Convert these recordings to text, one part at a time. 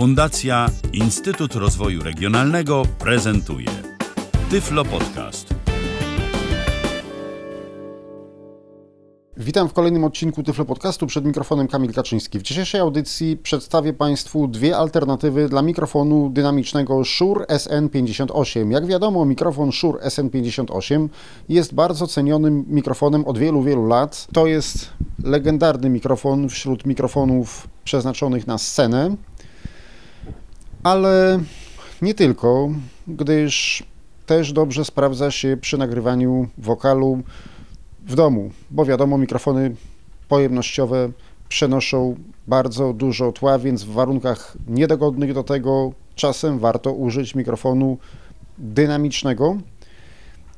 Fundacja Instytut Rozwoju Regionalnego prezentuje Tyflo Podcast. Witam w kolejnym odcinku Tyflo Podcastu przed mikrofonem Kamil Kaczyński. W dzisiejszej audycji przedstawię Państwu dwie alternatywy dla mikrofonu dynamicznego Shure SN58. Jak wiadomo, mikrofon Shure SN58 jest bardzo cenionym mikrofonem od wielu, wielu lat. To jest legendarny mikrofon wśród mikrofonów przeznaczonych na scenę, ale nie tylko, gdyż też dobrze sprawdza się przy nagrywaniu wokalu w domu, bo wiadomo, mikrofony pojemnościowe przenoszą bardzo dużo tła, więc w warunkach niedogodnych do tego czasem warto użyć mikrofonu dynamicznego.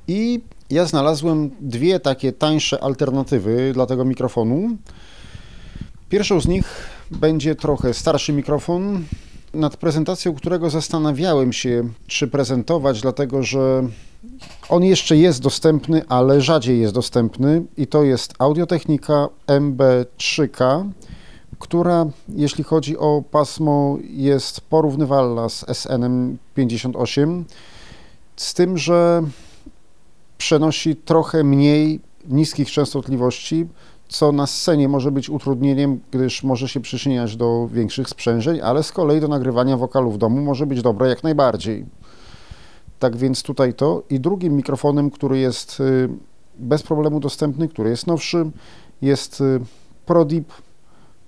I ja znalazłem dwie takie tańsze alternatywy dla tego mikrofonu. Pierwszą z nich będzie trochę starszy mikrofon, nad prezentacją którego zastanawiałem się, czy prezentować, dlatego że on jeszcze jest dostępny, ale rzadziej jest dostępny i to jest Audiotechnika MB3K, która jeśli chodzi o pasmo jest porównywalna z SN58, z tym, że przenosi trochę mniej niskich częstotliwości, co na scenie może być utrudnieniem, gdyż może się przyczyniać do większych sprzężeń, ale z kolei do nagrywania wokalu w domu może być dobre jak najbardziej. Tak więc tutaj to. I drugim mikrofonem, który jest y, bez problemu dostępny, który jest nowszy, jest y, ProDeep,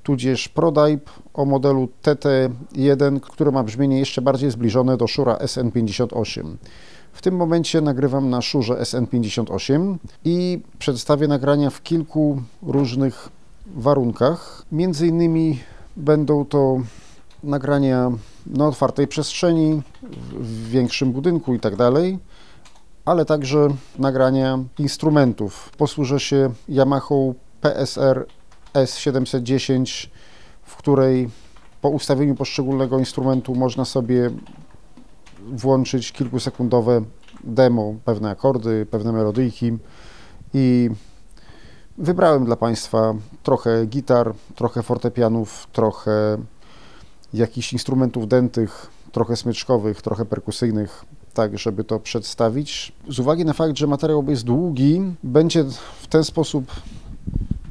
tudzież ProDipe o modelu TT1, który ma brzmienie jeszcze bardziej zbliżone do Shura SN58. W tym momencie nagrywam na Szurze SN58 i przedstawię nagrania w kilku różnych warunkach. Między innymi będą to nagrania na otwartej przestrzeni, w większym budynku i tak ale także nagrania instrumentów. Posłużę się Yamaha PSR S710, w której po ustawieniu poszczególnego instrumentu można sobie włączyć kilkusekundowe demo, pewne akordy, pewne melodyjki i wybrałem dla Państwa trochę gitar, trochę fortepianów, trochę jakichś instrumentów dętych, trochę smyczkowych, trochę perkusyjnych, tak żeby to przedstawić. Z uwagi na fakt, że materiał jest długi, będzie w ten sposób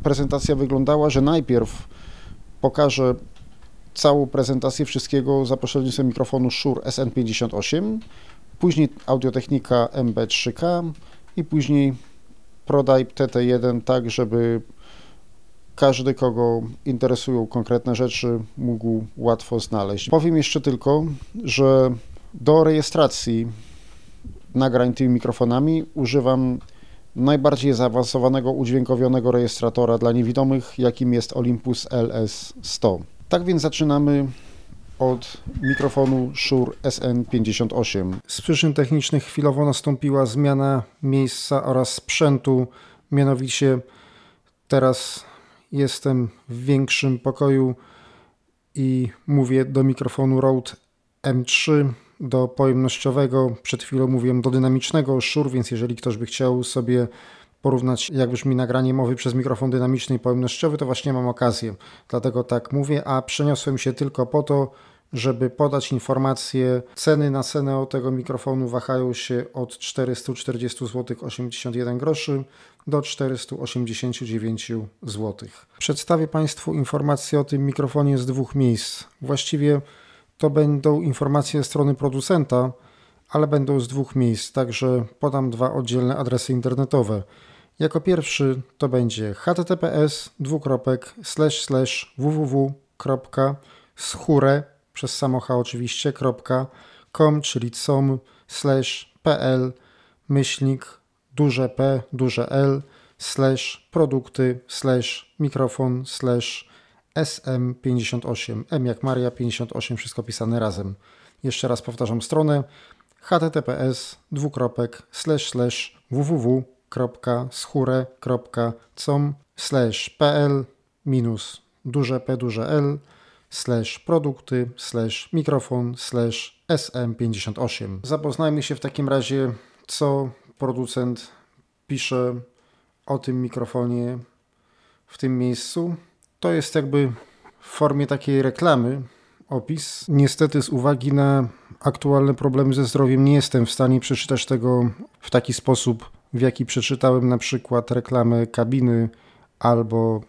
prezentacja wyglądała, że najpierw pokażę całą prezentację wszystkiego za pośrednictwem mikrofonu Shure SN58, później Audiotechnika MB3K i później ProDipe TT1, tak żeby każdy, kogo interesują konkretne rzeczy, mógł łatwo znaleźć. Powiem jeszcze tylko, że do rejestracji nagrań tymi mikrofonami używam najbardziej zaawansowanego udźwiękowionego rejestratora dla niewidomych, jakim jest Olympus LS100. Tak więc zaczynamy od mikrofonu Shure SN58. Z przyczyn technicznych chwilowo nastąpiła zmiana miejsca oraz sprzętu, mianowicie teraz jestem w większym pokoju i mówię do mikrofonu Rode M3 do pojemnościowego, przed chwilą mówiłem do dynamicznego Shure, więc jeżeli ktoś by chciał sobie porównać, jak brzmi nagranie mowy przez mikrofon dynamiczny i pojemnościowy, to właśnie mam okazję. Dlatego tak mówię, a przeniosłem się tylko po to, żeby podać informację. Ceny na cenę tego mikrofonu wahają się od 440 zł 81 groszy do 489 zł. Przedstawię Państwu informacje o tym mikrofonie z dwóch miejsc. Właściwie to będą informacje strony producenta, ale będą z dwóch miejsc, także podam dwa oddzielne adresy internetowe. Jako pierwszy to będzie https www.schure przez samocha oczywiście .com, czyli com slash pl myślnik duże p duże l slash produkty slash mikrofon slash sm58 m jak Maria 58 wszystko pisane razem. Jeszcze raz powtarzam stronę https www www.schure.com slash pl minus duże p duże l slash produkty slash mikrofon slash sm58. Zapoznajmy się w takim razie, co producent pisze o tym mikrofonie w tym miejscu. To jest jakby w formie takiej reklamy opis. Niestety z uwagi na aktualne problemy ze zdrowiem nie jestem w stanie przeczytać tego w taki sposób, w jaki przeczytałem na przykład reklamę kabiny albo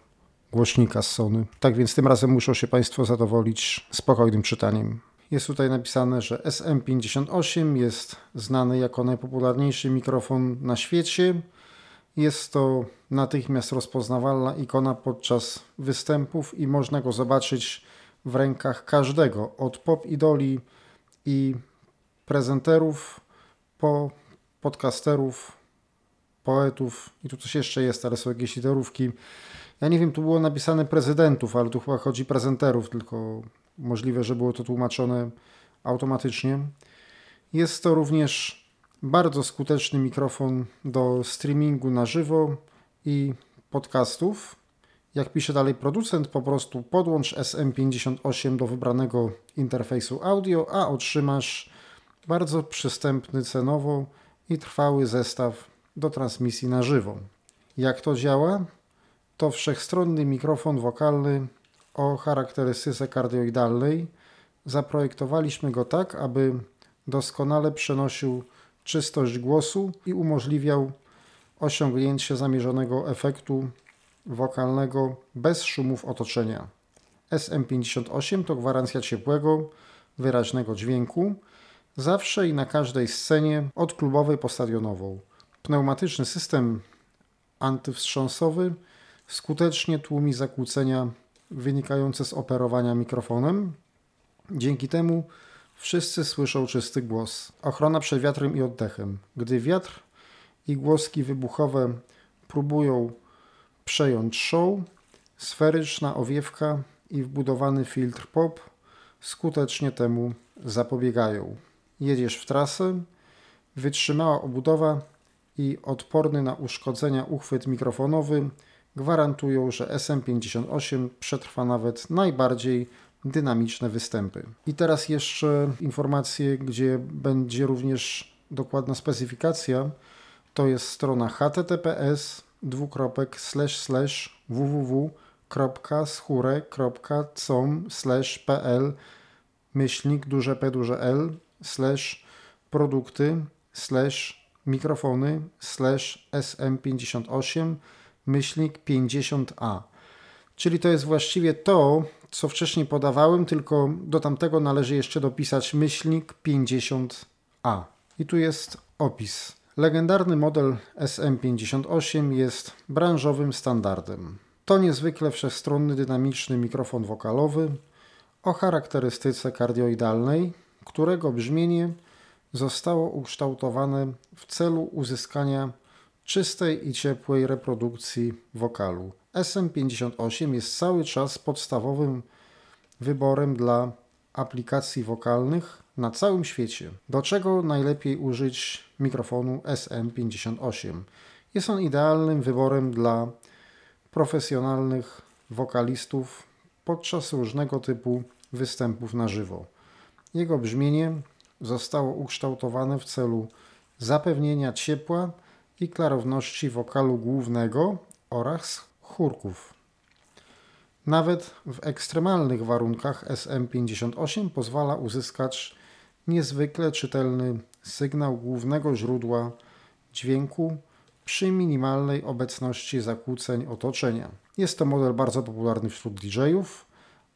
głośnika z Sony. Tak więc tym razem muszą się Państwo zadowolić spokojnym czytaniem. Jest tutaj napisane, że SM58 jest znany jako najpopularniejszy mikrofon na świecie. Jest to natychmiast rozpoznawalna ikona podczas występów i można go zobaczyć w rękach każdego, od pop idoli i prezenterów po podcasterów, poetów i tu coś jeszcze jest, ale są jakieś literówki. Ja nie wiem, tu było napisane prezydentów, ale tu chyba chodzi prezenterów, tylko możliwe, że było to tłumaczone automatycznie. Jest to również bardzo skuteczny mikrofon do streamingu na żywo i podcastów. Jak pisze dalej producent, po prostu podłącz SM58 do wybranego interfejsu audio, a otrzymasz bardzo przystępny cenowo i trwały zestaw do transmisji na żywo. Jak to działa? To wszechstronny mikrofon wokalny o charakterystyce kardioidalnej. Zaprojektowaliśmy go tak, aby doskonale przenosił czystość głosu i umożliwiał osiągnięcie zamierzonego efektu wokalnego bez szumów otoczenia. SM58 to gwarancja ciepłego, wyraźnego dźwięku, zawsze i na każdej scenie, od klubowej po stadionową. Pneumatyczny system antywstrząsowy skutecznie tłumi zakłócenia wynikające z operowania mikrofonem. Dzięki temu wszyscy słyszą czysty głos. Ochrona przed wiatrem i oddechem. Gdy wiatr i głoski wybuchowe próbują przejąć show, sferyczna owiewka i wbudowany filtr pop skutecznie temu zapobiegają. Jedziesz w trasę, wytrzymała obudowa i odporny na uszkodzenia uchwyt mikrofonowy gwarantują, że SM58 przetrwa nawet najbardziej dynamiczne występy. I teraz jeszcze informacje, gdzie będzie również dokładna specyfikacja. To jest strona https dwukropek slash slash www.schure.com slash pl myślnik duże p duże l slash produkty slash mikrofony slash sm58 myślnik 50a. Czyli to jest właściwie to, co wcześniej podawałem, tylko do tamtego należy jeszcze dopisać myślnik 50a. I tu jest opis. Legendarny model SM58 jest branżowym standardem. To niezwykle wszechstronny, dynamiczny mikrofon wokalowy o charakterystyce kardioidalnej, którego brzmienie zostało ukształtowane w celu uzyskania czystej i ciepłej reprodukcji wokalu. SM58 jest cały czas podstawowym wyborem dla aplikacji wokalnych na całym świecie. Do czego najlepiej użyć mikrofonu SM58? Jest on idealnym wyborem dla profesjonalnych wokalistów podczas różnego typu występów na żywo. Jego brzmienie zostało ukształtowane w celu zapewnienia ciepła i klarowności wokalu głównego oraz chórków. Nawet w ekstremalnych warunkach SM58 pozwala uzyskać niezwykle czytelny sygnał głównego źródła dźwięku przy minimalnej obecności zakłóceń otoczenia. Jest to model bardzo popularny wśród DJ-ów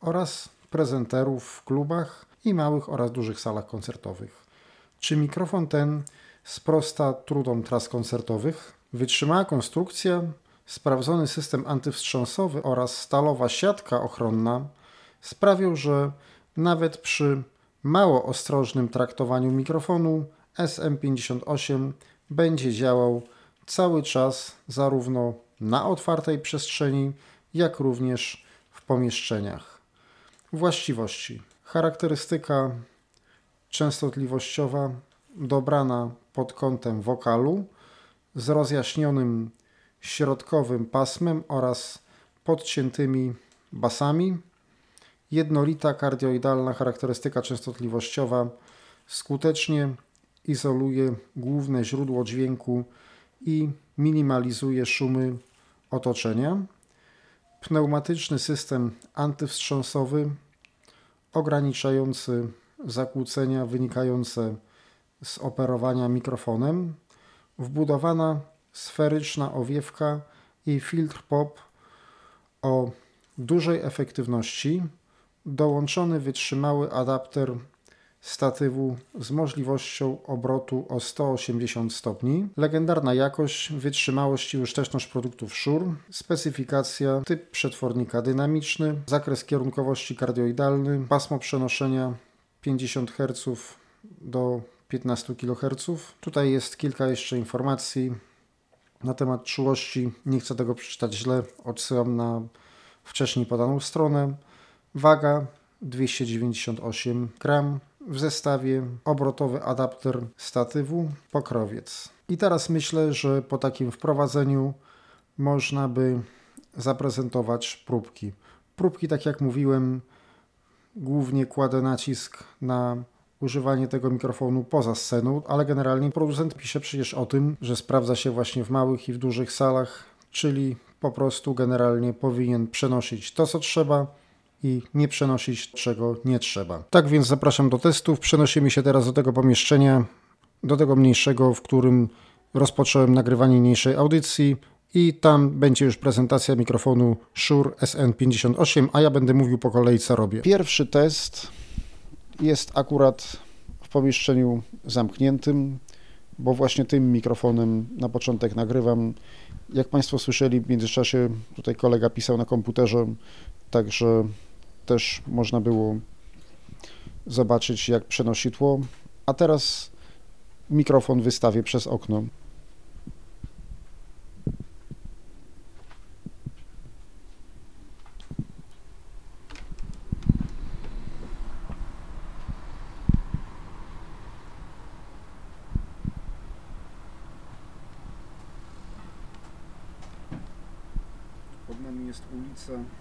oraz prezenterów w klubach i małych oraz dużych salach koncertowych. Czy mikrofon ten sprosta trudom tras koncertowych? Wytrzymała konstrukcja, sprawdzony system antywstrząsowy oraz stalowa siatka ochronna sprawią, że nawet przy mało ostrożnym traktowaniu mikrofonu SM58 będzie działał cały czas zarówno na otwartej przestrzeni, jak również w pomieszczeniach. Właściwości. Charakterystyka częstotliwościowa dobrana pod kątem wokalu z rozjaśnionym środkowym pasmem oraz podciętymi basami. Jednolita kardioidalna charakterystyka częstotliwościowa skutecznie izoluje główne źródło dźwięku i minimalizuje szumy otoczenia. Pneumatyczny system antywstrząsowy ograniczający zakłócenia wynikające z operowania mikrofonem, wbudowana sferyczna owiewka i filtr POP o dużej efektywności, dołączony wytrzymały adapter statywu z możliwością obrotu o 180 stopni, legendarna jakość, wytrzymałość i użyteczność produktów Shure, specyfikacja, typ przetwornika dynamiczny, zakres kierunkowości kardioidalny, pasmo przenoszenia 50 Hz do 15 kHz. Tutaj jest kilka jeszcze informacji na temat czułości. Nie chcę tego przeczytać źle, odsyłam na wcześniej podaną stronę. Waga 298 gram. W zestawie obrotowy adapter statywu, pokrowiec. I teraz myślę, że po takim wprowadzeniu można by zaprezentować próbki. Próbki, tak jak mówiłem, głównie kładę nacisk na używanie tego mikrofonu poza sceną, ale generalnie producent pisze przecież o tym, że sprawdza się właśnie w małych i w dużych salach, czyli po prostu generalnie powinien przenosić to, co trzeba i nie przenosić czego nie trzeba. Tak więc zapraszam do testów. Przenosimy się teraz do tego pomieszczenia, do tego mniejszego, w którym rozpocząłem nagrywanie niniejszej audycji i tam będzie już prezentacja mikrofonu Shure SN58, a ja będę mówił po kolei co robię. Pierwszy test jest akurat w pomieszczeniu zamkniętym, bo właśnie tym mikrofonem na początek nagrywam. Jak Państwo słyszeli, w międzyczasie tutaj kolega pisał na komputerze, także też można było zobaczyć, jak przenosi tło. A teraz mikrofon wystawię przez okno. Jest ulica.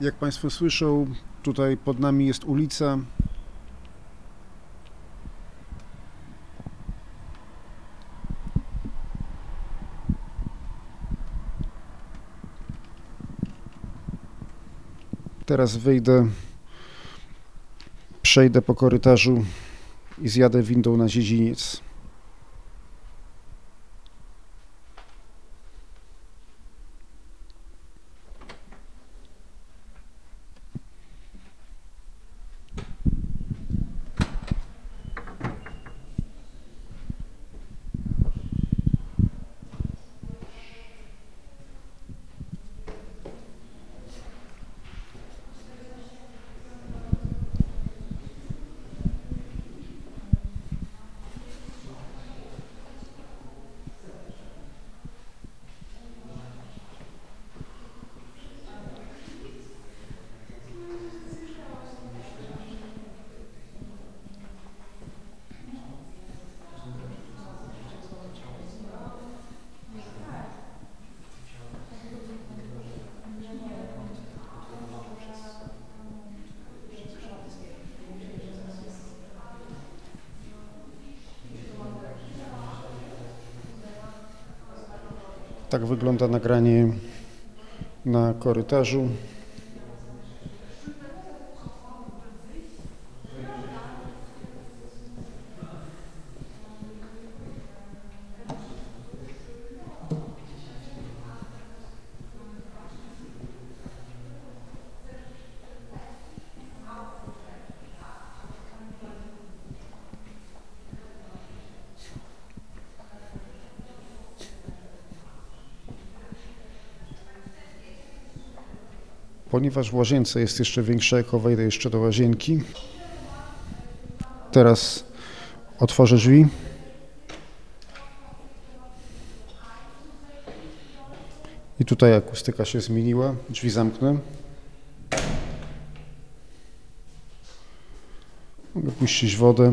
Jak Państwo słyszą, tutaj pod nami jest ulica. Teraz wyjdę, przejdę po korytarzu i zjadę windą na dziedziniec. Tak wygląda nagranie na korytarzu. Ponieważ w łazience jest jeszcze większe eko, wejdę jeszcze do łazienki. Teraz otworzę drzwi. I tutaj akustyka się zmieniła. Drzwi zamknę. Mogę puścić wodę.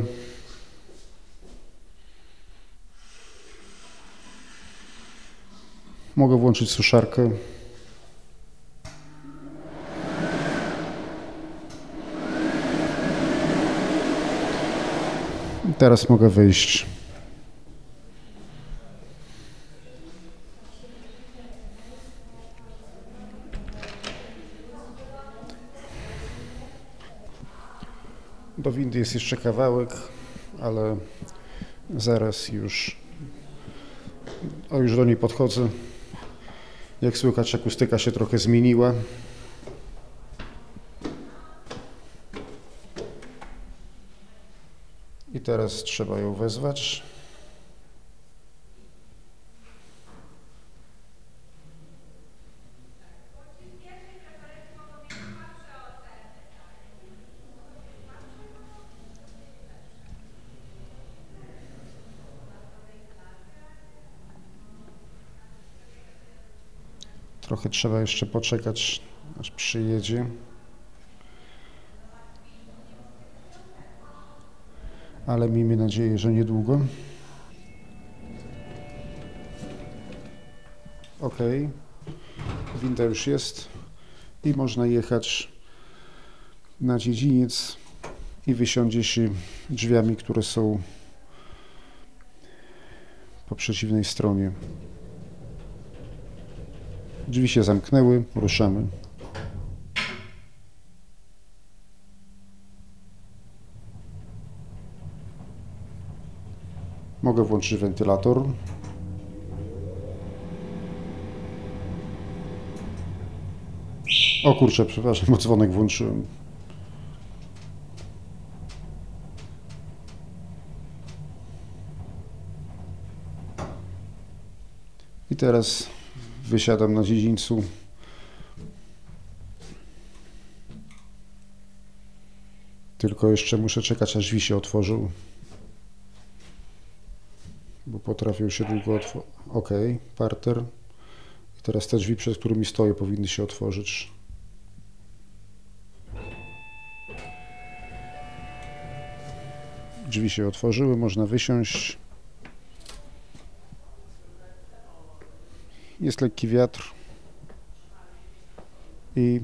Mogę włączyć suszarkę. Teraz mogę wyjść. Do windy jest jeszcze kawałek, ale zaraz już, o już do niej podchodzę. Jak słychać, akustyka się trochę zmieniła. Teraz trzeba ją wezwać. Trochę trzeba jeszcze poczekać, aż przyjedzie. Ale miejmy nadzieję, że niedługo. Ok, winda już jest i można jechać na dziedziniec i wysiądzie się drzwiami, które są po przeciwnej stronie. Drzwi się zamknęły, ruszamy. Mogę włączyć wentylator. O kurczę, przepraszam, bo dzwonek włączyłem. I teraz wysiadam na dziedzińcu. Tylko jeszcze muszę czekać, aż drzwi się otworzył. Potrafią się długo otworzyć. Ok, parter. I teraz te drzwi, przed którymi stoję, powinny się otworzyć. Drzwi się otworzyły, można wysiąść. Jest lekki wiatr i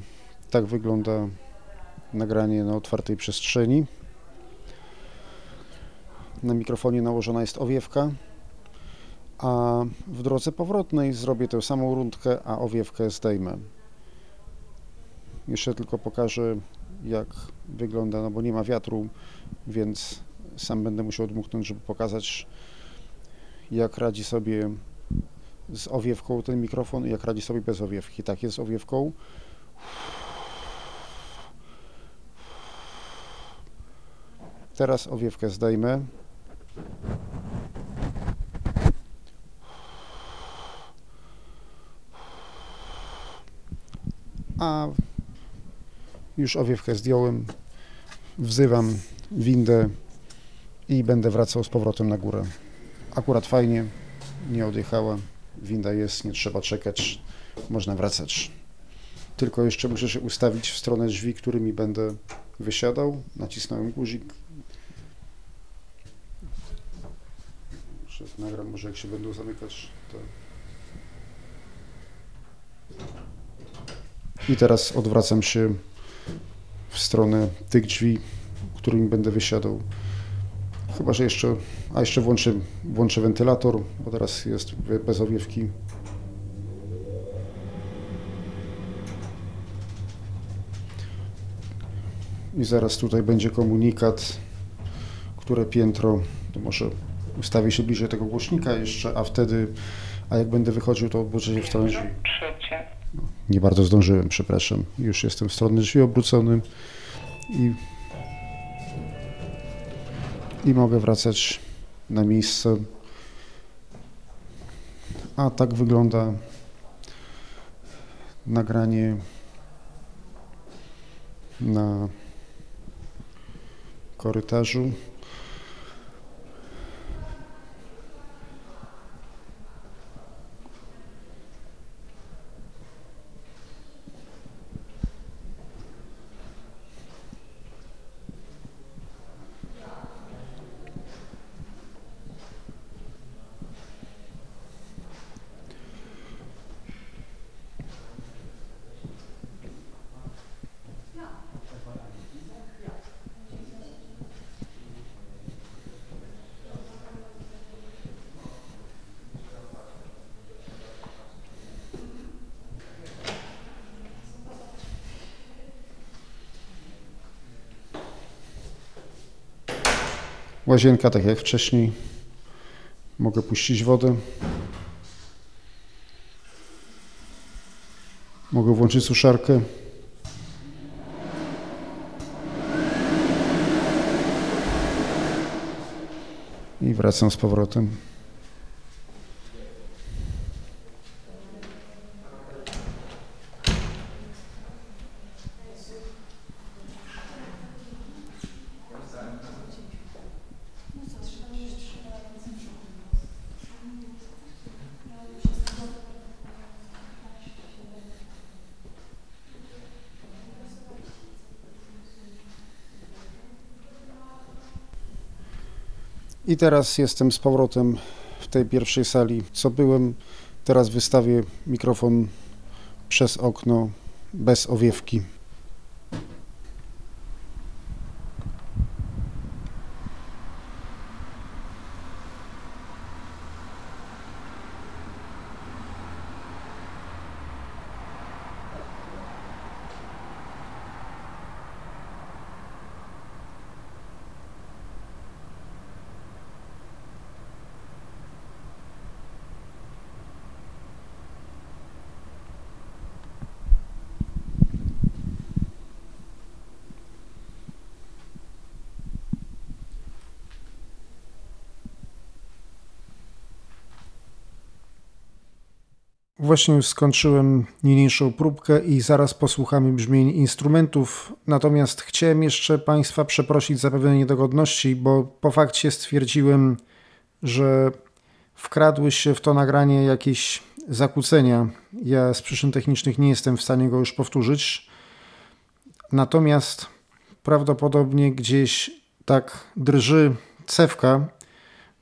tak wygląda nagranie na otwartej przestrzeni. Na mikrofonie nałożona jest owiewka, a w drodze powrotnej zrobię tę samą rundkę, a owiewkę zdejmę. Jeszcze tylko pokażę, jak wygląda, no bo nie ma wiatru, więc sam będę musiał dmuchnąć, żeby pokazać, jak radzi sobie z owiewką ten mikrofon i jak radzi sobie bez owiewki. Tak jest z owiewką. Teraz owiewkę zdejmę. A już owiewkę zdjąłem. Wzywam windę i będę wracał z powrotem na górę. Akurat fajnie, nie odjechała. Winda jest, nie trzeba czekać, można wracać. Tylko jeszcze muszę się ustawić w stronę drzwi, którymi będę wysiadał. Nacisnąłem guzik. Jeszcze nagram, może jak się będą zamykać. To... I teraz odwracam się w stronę tych drzwi, którymi będę wysiadał. Chyba, że jeszcze, a jeszcze włączę, włączę wentylator, bo teraz jest bez owiewki. I zaraz tutaj będzie komunikat, które piętro, to może ustawię się bliżej tego głośnika jeszcze, a wtedy, a jak będę wychodził, to odwrócę się w stronę drzwi. Trzecie. Nie bardzo zdążyłem, przepraszam. Już jestem w stronę drzwi obrócony i, i mogę wracać na miejsce. A tak wygląda nagranie na korytarzu. Łazienka, tak jak wcześniej. Mogę puścić wodę. Mogę włączyć suszarkę. I wracam z powrotem. I teraz jestem z powrotem w tej pierwszej sali, co byłem. Teraz wystawię mikrofon przez okno bez owiewki. Właśnie już skończyłem niniejszą próbkę i zaraz posłuchamy brzmień instrumentów. Natomiast chciałem jeszcze Państwa przeprosić za pewne niedogodności, bo po fakcie stwierdziłem, że wkradły się w to nagranie jakieś zakłócenia. Ja z przyczyn technicznych nie jestem w stanie go już powtórzyć. Natomiast prawdopodobnie gdzieś tak drży cewka.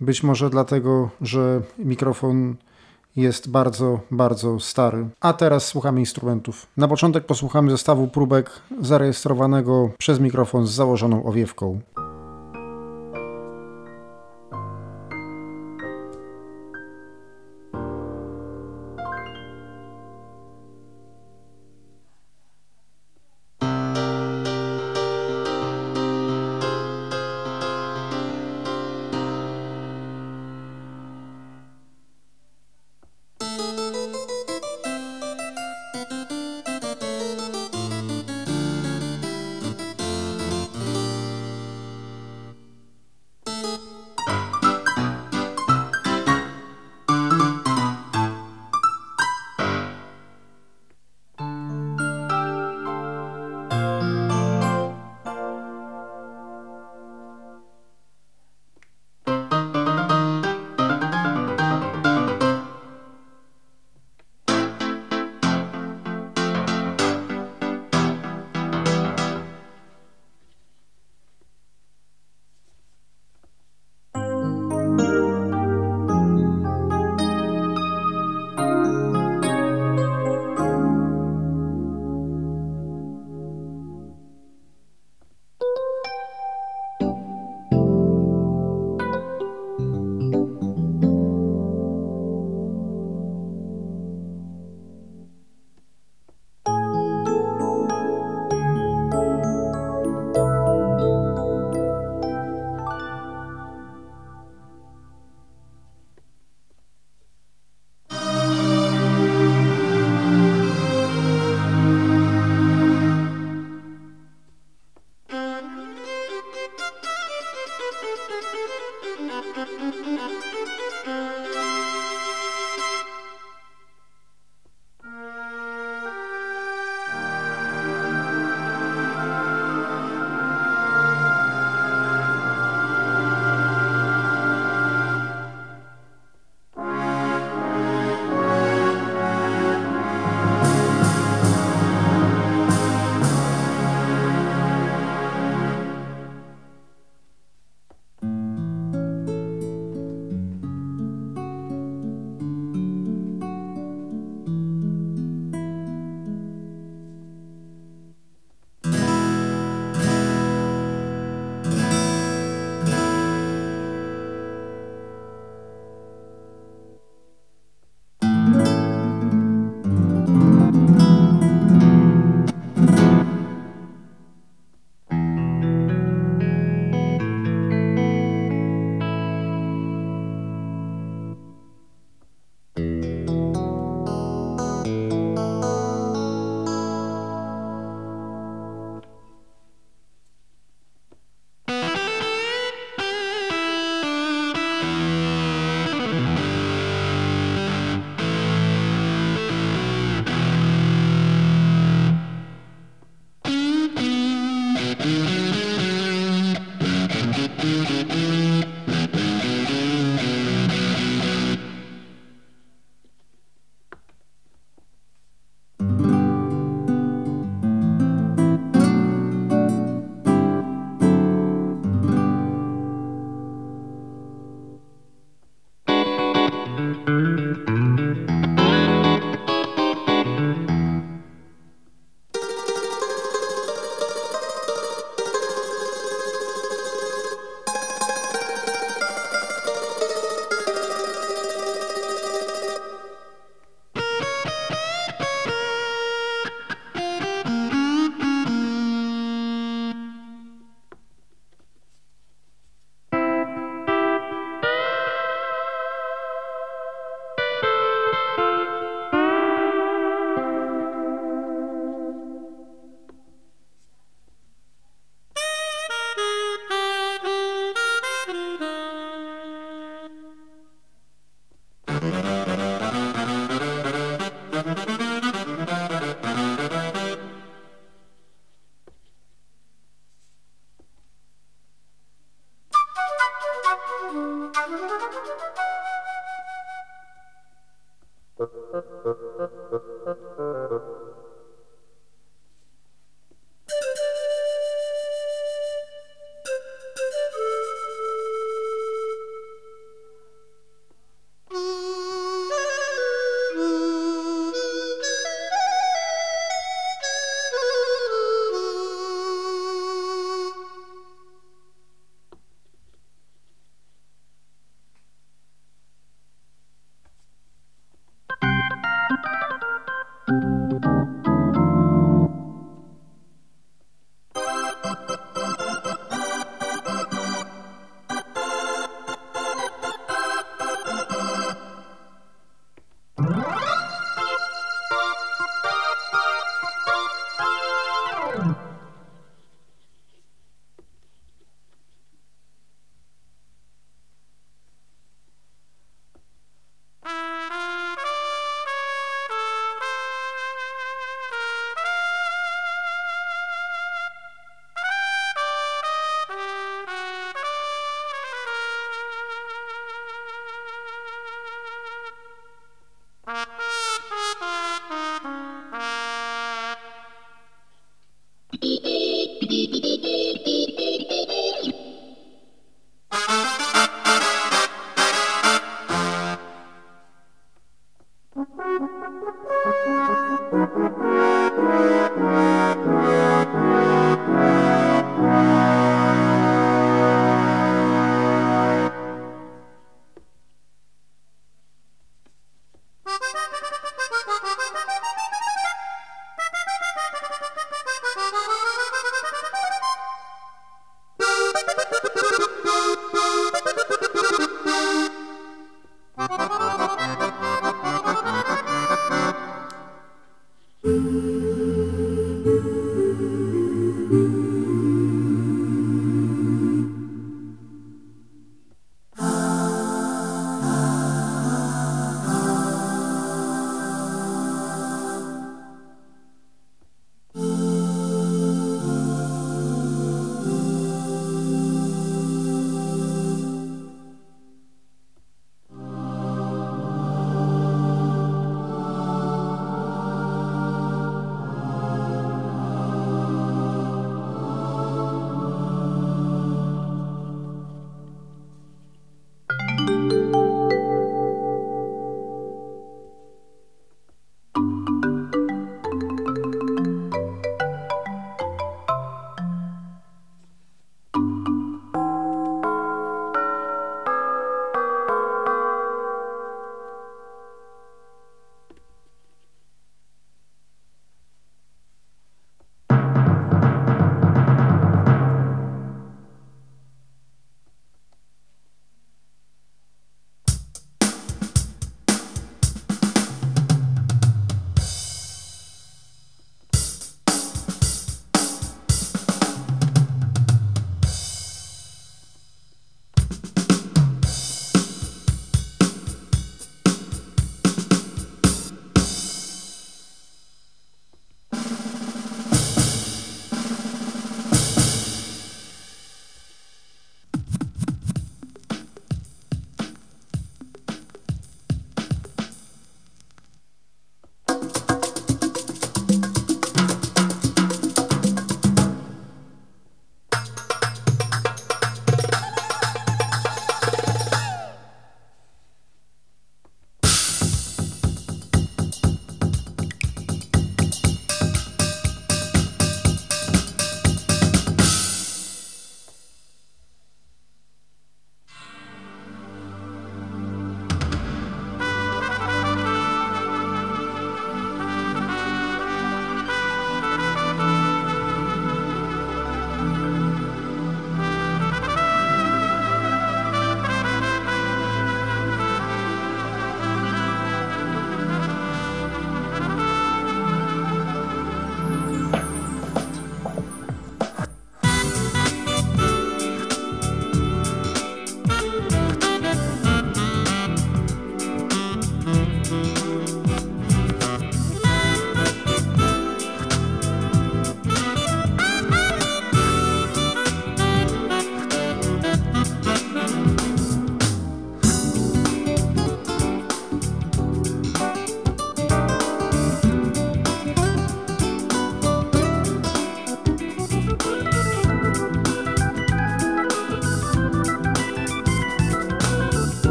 Być może dlatego, że mikrofon jest bardzo, bardzo stary. A teraz słuchamy instrumentów. Na początek posłuchamy zestawu próbek zarejestrowanego przez mikrofon z założoną owiewką.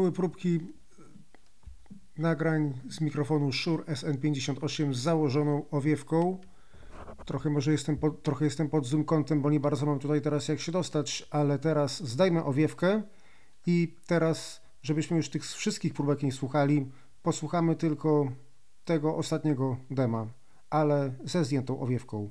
Były próbki nagrań z mikrofonu Shure SN58 z założoną owiewką. Trochę może jestem pod, trochę jestem pod zoom kątem, bo nie bardzo mam tutaj teraz jak się dostać, ale teraz zdajmy owiewkę i teraz, żebyśmy już tych wszystkich próbek nie słuchali, posłuchamy tylko tego ostatniego dema, ale ze zdjętą owiewką.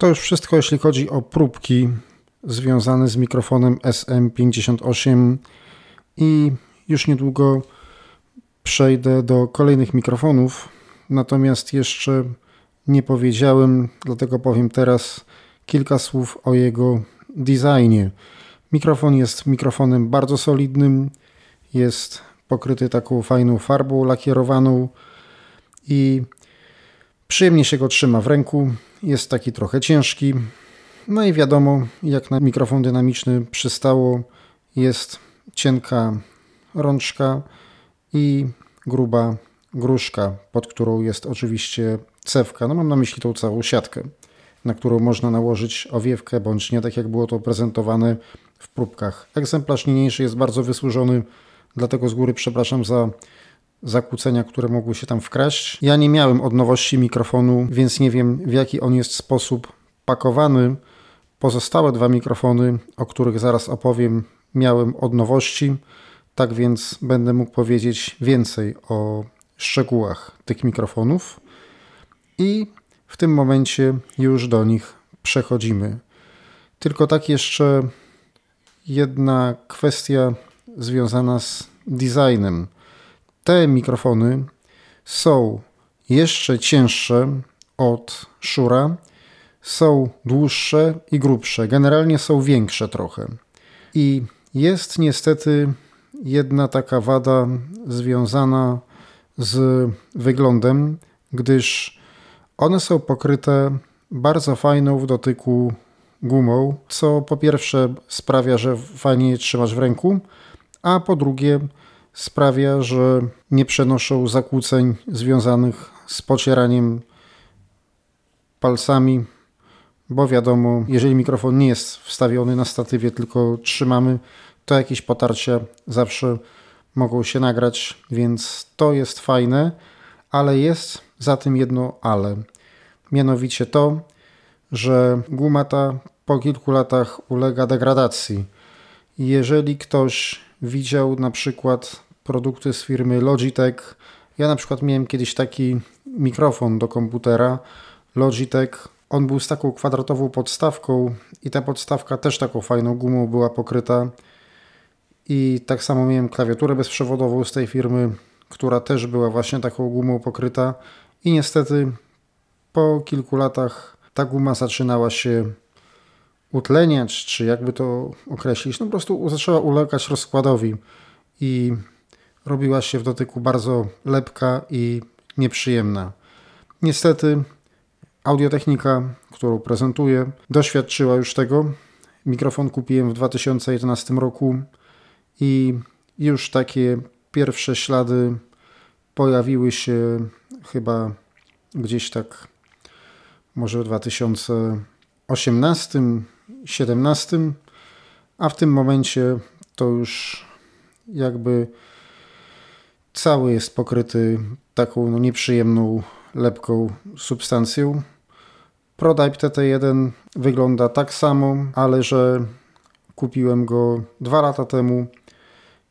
To już wszystko, jeśli chodzi o próbki związane z mikrofonem SM58 i już niedługo przejdę do kolejnych mikrofonów. Natomiast jeszcze nie powiedziałem, dlatego powiem teraz kilka słów o jego designie. Mikrofon jest mikrofonem bardzo solidnym, jest pokryty taką fajną farbą lakierowaną i przyjemnie się go trzyma w ręku jest taki trochę ciężki. No i wiadomo, jak na mikrofon dynamiczny przystało, jest cienka rączka i gruba gruszka, pod którą jest oczywiście cewka. No mam na myśli tą całą siatkę, na którą można nałożyć owiewkę, bądź nie tak jak było to prezentowane w próbkach. Egzemplarz niniejszy jest bardzo wysłużony, dlatego z góry przepraszam za zakłócenia, które mogły się tam wkraść. Ja nie miałem od nowości mikrofonu, więc nie wiem w jaki on jest sposób pakowany. Pozostałe dwa mikrofony, o których zaraz opowiem, miałem od nowości, tak więc będę mógł powiedzieć więcej o szczegółach tych mikrofonów i w tym momencie już do nich przechodzimy. Tylko tak jeszcze jedna kwestia związana z designem. Te mikrofony są jeszcze cięższe od Shura, są dłuższe i grubsze, generalnie są większe trochę. I jest niestety jedna taka wada związana z wyglądem, gdyż one są pokryte bardzo fajną w dotyku gumą, co po pierwsze sprawia, że fajnie je trzymasz w ręku, a po drugie sprawia, że nie przenoszą zakłóceń związanych z pocieraniem palcami, bo wiadomo, jeżeli mikrofon nie jest wstawiony na statywie, tylko trzymamy, to jakieś potarcia zawsze mogą się nagrać, więc to jest fajne, ale jest za tym jedno ale. Mianowicie to, że guma ta po kilku latach ulega degradacji. Jeżeli ktoś widział na przykład produkty z firmy Logitech. Ja na przykład miałem kiedyś taki mikrofon do komputera Logitech. On był z taką kwadratową podstawką i ta podstawka też taką fajną gumą była pokryta. I tak samo miałem klawiaturę bezprzewodową z tej firmy, która też była właśnie taką gumą pokryta. I niestety po kilku latach ta guma zaczynała się utleniać, czy jakby to określić, no po prostu zaczęła ulegać rozkładowi i robiła się w dotyku bardzo lepka i nieprzyjemna. Niestety audiotechnika, którą prezentuję, doświadczyła już tego. Mikrofon kupiłem w 2011 roku i już takie pierwsze ślady pojawiły się chyba gdzieś tak może w 2018, 2017, a w tym momencie to już jakby cały jest pokryty taką no, nieprzyjemną, lepką substancją. ProDype TT1 wygląda tak samo, ale że kupiłem go dwa lata temu.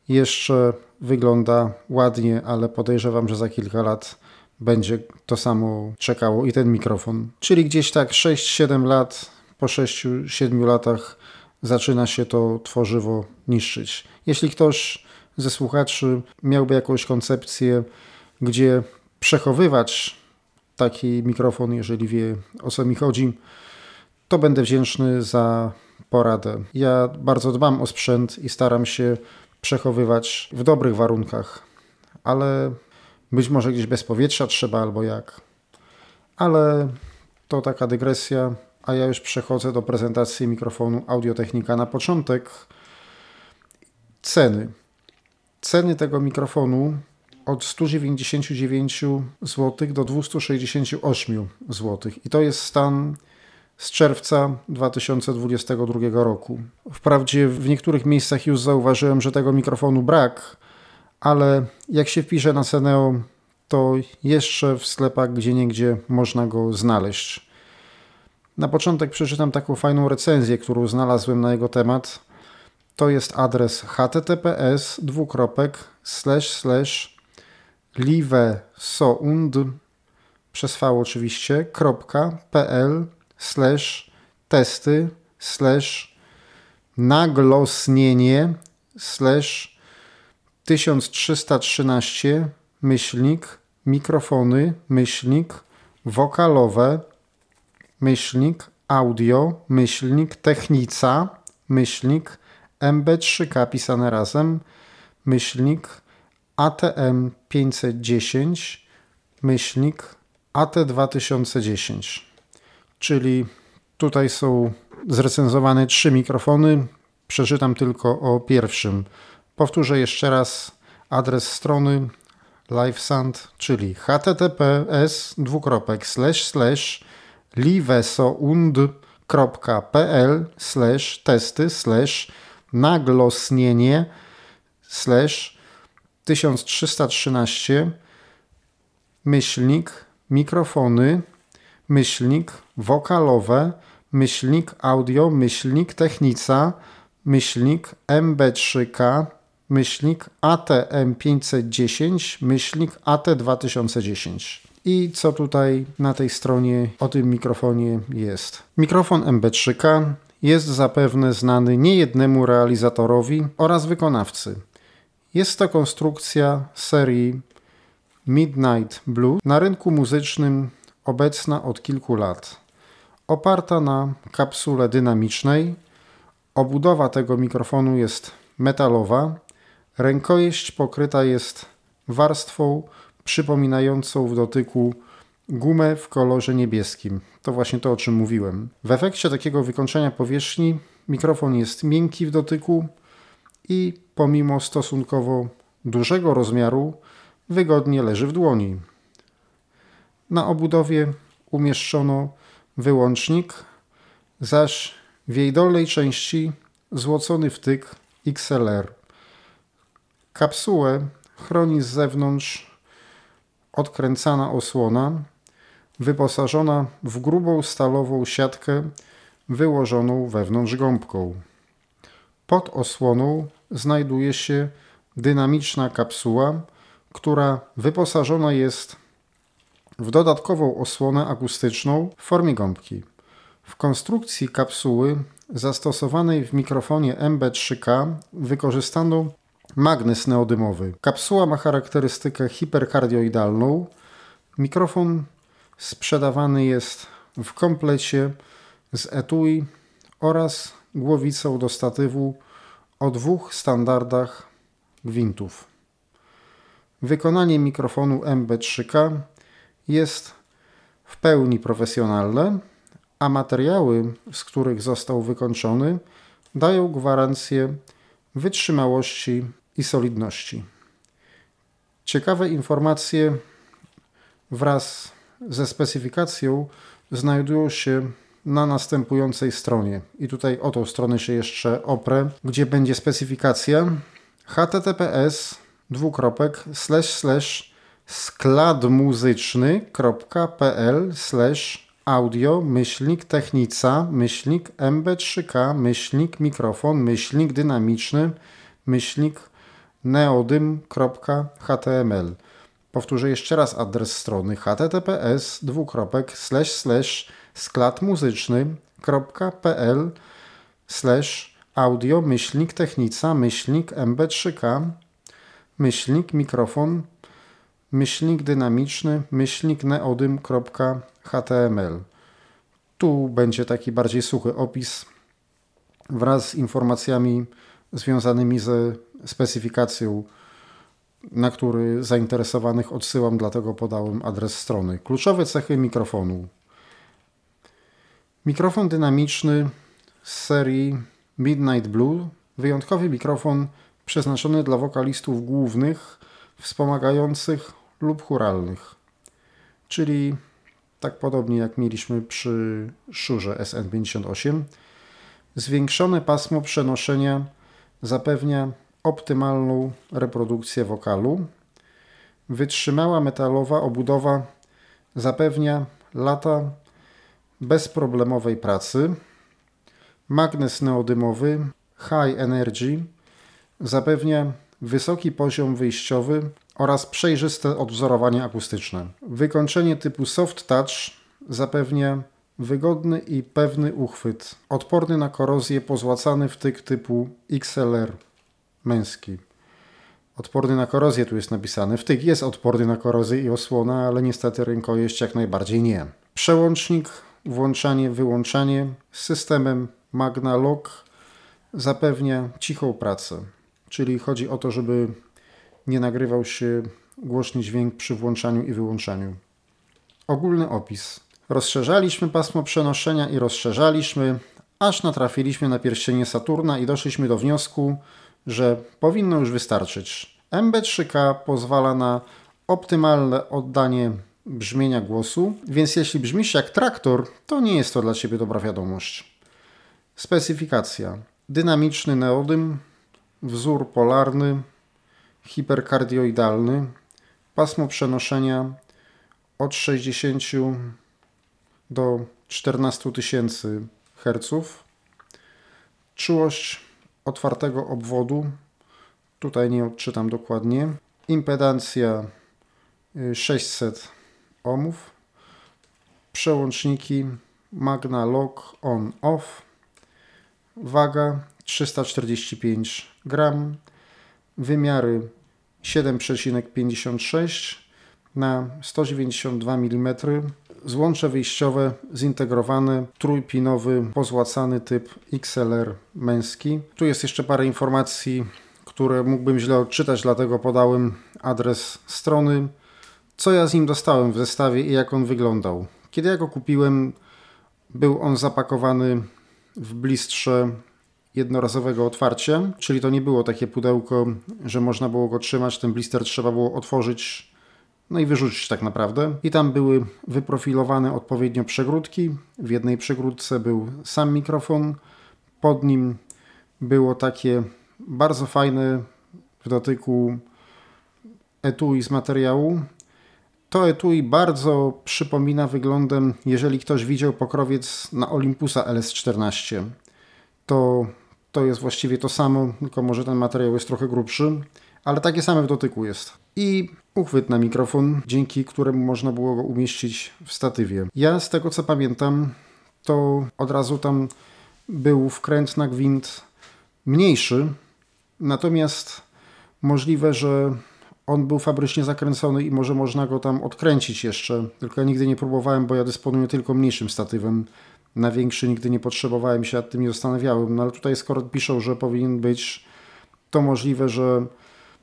Jeszcze wygląda ładnie, ale podejrzewam, że za kilka lat będzie to samo czekało i ten mikrofon. Czyli gdzieś tak 6-7 lat, po 6-7 latach zaczyna się to tworzywo niszczyć. Jeśli ktoś ze słuchaczy miałby jakąś koncepcję, gdzie przechowywać taki mikrofon, jeżeli wie o co mi chodzi, to będę wdzięczny za poradę. Ja bardzo dbam o sprzęt i staram się przechowywać w dobrych warunkach, ale być może gdzieś bez powietrza trzeba albo jak. Ale to taka dygresja, a ja już przechodzę do prezentacji mikrofonu Audiotechnika. Na początek ceny. Ceny tego mikrofonu od 199 zł do 268 zł. I to jest stan z czerwca 2022 roku. Wprawdzie w niektórych miejscach już zauważyłem, że tego mikrofonu brak, ale jak się wpisze na Ceneo, to jeszcze w sklepach gdzie można go znaleźć. Na początek przeczytam taką fajną recenzję, którą znalazłem na jego temat. To jest adres https dwukropek slash slash livesound przez V oczywiście, .pl slash testy slash naglosnienie slash 1313 myślnik mikrofony myślnik wokalowe myślnik audio myślnik technica myślnik MB3K pisane razem myślnik ATM 510 myślnik AT 2010 czyli tutaj są zrecenzowane trzy mikrofony. Przeczytam tylko o pierwszym. Powtórzę jeszcze raz adres strony LiveSound, czyli https dwukropek slash livesound.pl slash testy slash naglosnienie slash 1313 myślnik mikrofony myślnik wokalowe, myślnik audio, myślnik technica, myślnik MB3K, myślnik ATM510, myślnik AT2010. I co tutaj na tej stronie o tym mikrofonie jest? Mikrofon MB3K jest zapewne znany niejednemu realizatorowi oraz wykonawcy. Jest to konstrukcja serii Midnight Blue. Na rynku muzycznym obecna od kilku lat. Oparta na kapsule dynamicznej, obudowa tego mikrofonu jest metalowa, rękojeść pokryta jest warstwą przypominającą w dotyku gumę w kolorze niebieskim. To właśnie to, o czym mówiłem. W efekcie takiego wykończenia powierzchni mikrofon jest miękki w dotyku i pomimo stosunkowo dużego rozmiaru wygodnie leży w dłoni. Na obudowie umieszczono wyłącznik, zaś w jej dolnej części złocony wtyk XLR. Kapsułę chroni z zewnątrz odkręcana osłona, wyposażona w grubą stalową siatkę wyłożoną wewnątrz gąbką. Pod osłoną znajduje się dynamiczna kapsuła, która wyposażona jest w dodatkową osłonę akustyczną w formie gąbki. W konstrukcji kapsuły zastosowanej w mikrofonie MB3K wykorzystano magnes neodymowy. Kapsuła ma charakterystykę hiperkardioidalną. Mikrofon sprzedawany jest w komplecie z etui oraz głowicą do statywu o dwóch standardach gwintów. Wykonanie mikrofonu MB3K jest w pełni profesjonalne, a materiały, z których został wykończony, dają gwarancję wytrzymałości i solidności. Ciekawe informacje wraz ze specyfikacją znajdują się na następującej stronie. I tutaj o tą stronę się jeszcze oprę, gdzie będzie specyfikacja https dwukropek slash slash skladmuzyczny.pl slash audio myślnik technica myślnik mb3k myślnik mikrofon myślnik dynamiczny myślnik neodym.html Powtórzę jeszcze raz adres strony https dwukropek slash slash skladmuzyczny.pl slash audio myślnik technica myślnik mb3k myślnik mikrofon myślnik dynamiczny myślnik neodym.html Tu będzie taki bardziej suchy opis wraz z informacjami związanymi ze specyfikacją na który zainteresowanych odsyłam, dlatego podałem adres strony. Kluczowe cechy mikrofonu. Mikrofon dynamiczny z serii Midnight Blue, wyjątkowy mikrofon przeznaczony dla wokalistów głównych, wspomagających lub churalnych. Czyli tak podobnie jak mieliśmy przy szurze SN58. Zwiększone pasmo przenoszenia zapewnia optymalną reprodukcję wokalu. Wytrzymała metalowa obudowa zapewnia lata bezproblemowej pracy. Magnes neodymowy High Energy zapewnia wysoki poziom wyjściowy oraz przejrzyste odwzorowanie akustyczne. Wykończenie typu Soft Touch zapewnia wygodny i pewny uchwyt, odporny na korozję pozłacany wtyk typu XLR męski. Odporny na korozję tu jest napisane. Wtyk jest odporny na korozję i osłonę, ale niestety rękojeść jak najbardziej nie. Przełącznik, włączanie, wyłączanie z systemem Magna Lock zapewnia cichą pracę. Czyli chodzi o to, żeby nie nagrywał się głośny dźwięk przy włączaniu i wyłączaniu. Ogólny opis. Rozszerzaliśmy pasmo przenoszenia i rozszerzaliśmy, aż natrafiliśmy na pierścienie Saturna i doszliśmy do wniosku, że powinno już wystarczyć. MB3K pozwala na optymalne oddanie brzmienia głosu, więc jeśli brzmisz jak traktor, to nie jest to dla Ciebie dobra wiadomość. Specyfikacja. Dynamiczny neodym, wzór polarny, hiperkardioidalny, pasmo przenoszenia od 60 do 14 tysięcy Hz, czułość otwartego obwodu, tutaj nie odczytam dokładnie, impedancja 600 y, ohmów, przełączniki Magna Lock on off, waga 345 gram, wymiary 7,56 na 192 mm złącze wyjściowe zintegrowany, trójpinowy, pozłacany typ XLR męski. Tu jest jeszcze parę informacji, które mógłbym źle odczytać, dlatego podałem adres strony. Co ja z nim dostałem w zestawie i jak on wyglądał. Kiedy ja go kupiłem, był on zapakowany w blistrze jednorazowego otwarcia, czyli to nie było takie pudełko, że można było go trzymać, ten blister trzeba było otworzyć no i wyrzucić tak naprawdę. I tam były wyprofilowane odpowiednio przegródki. W jednej przegródce był sam mikrofon, pod nim było takie bardzo fajne w dotyku etui z materiału. To etui bardzo przypomina wyglądem, jeżeli ktoś widział pokrowiec na Olympusa LS14, to to jest właściwie to samo, tylko może ten materiał jest trochę grubszy, ale takie same w dotyku jest. I uchwyt na mikrofon, dzięki któremu można było go umieścić w statywie. Ja z tego co pamiętam, to od razu tam był wkręt na gwint mniejszy, natomiast możliwe, że on był fabrycznie zakręcony i może można go tam odkręcić jeszcze, tylko ja nigdy nie próbowałem, bo ja dysponuję tylko mniejszym statywem. Na większy nigdy nie potrzebowałem się, nad tym nie zastanawiałem, no ale tutaj skoro piszą, że powinien być, to możliwe, że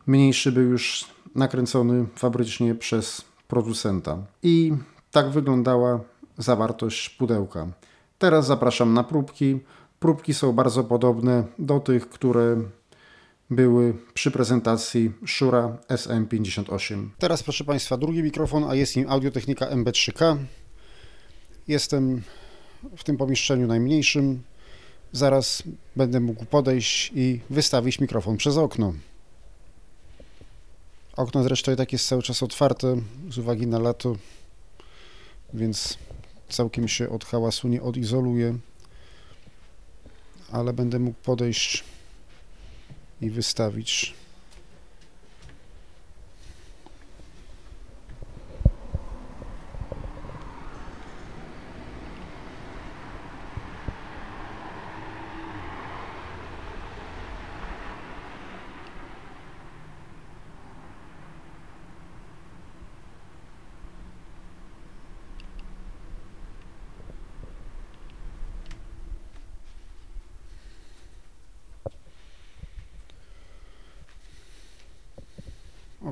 mniejszy był już nakręcony fabrycznie przez producenta. I tak wyglądała zawartość pudełka. Teraz zapraszam na próbki. Próbki są bardzo podobne do tych, które były przy prezentacji Shure SM58. Teraz proszę Państwa drugi mikrofon, a jest nim Audiotechnika MB3K. Jestem w tym pomieszczeniu najmniejszym. Zaraz będę mógł podejść i wystawić mikrofon przez okno. Okno zresztą i tak jest cały czas otwarte z uwagi na lato, więc całkiem się od hałasu nie odizoluje, ale będę mógł podejść i wystawić.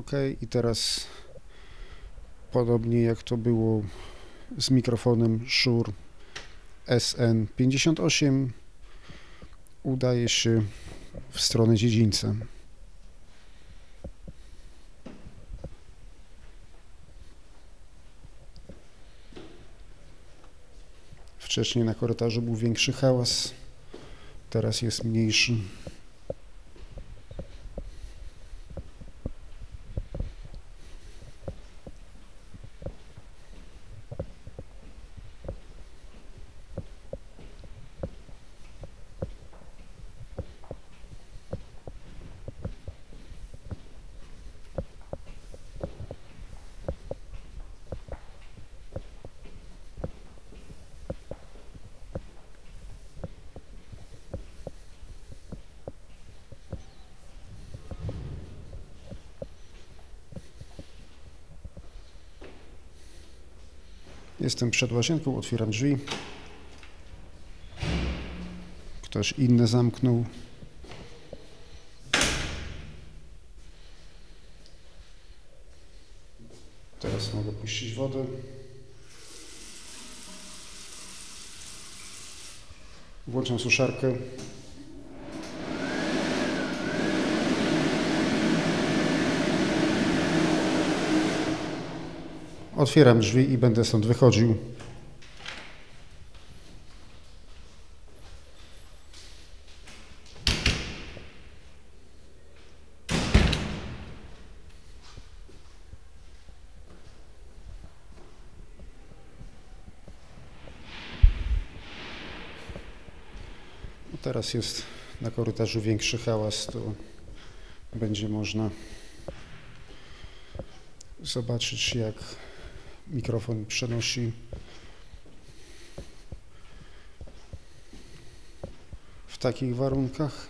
Ok, i teraz podobnie jak to było z mikrofonem Shure SN58 udaje się w stronę dziedzińca. Wcześniej na korytarzu był większy hałas, teraz jest mniejszy. Jestem przed łazienką, otwieram drzwi. Ktoś inny zamknął. Teraz mogę puścić wodę. Włączam suszarkę. Otwieram drzwi i będę stąd wychodził. No Teraz jest na korytarzu większy hałas, to będzie można zobaczyć, jak mikrofon przenosi w takich warunkach.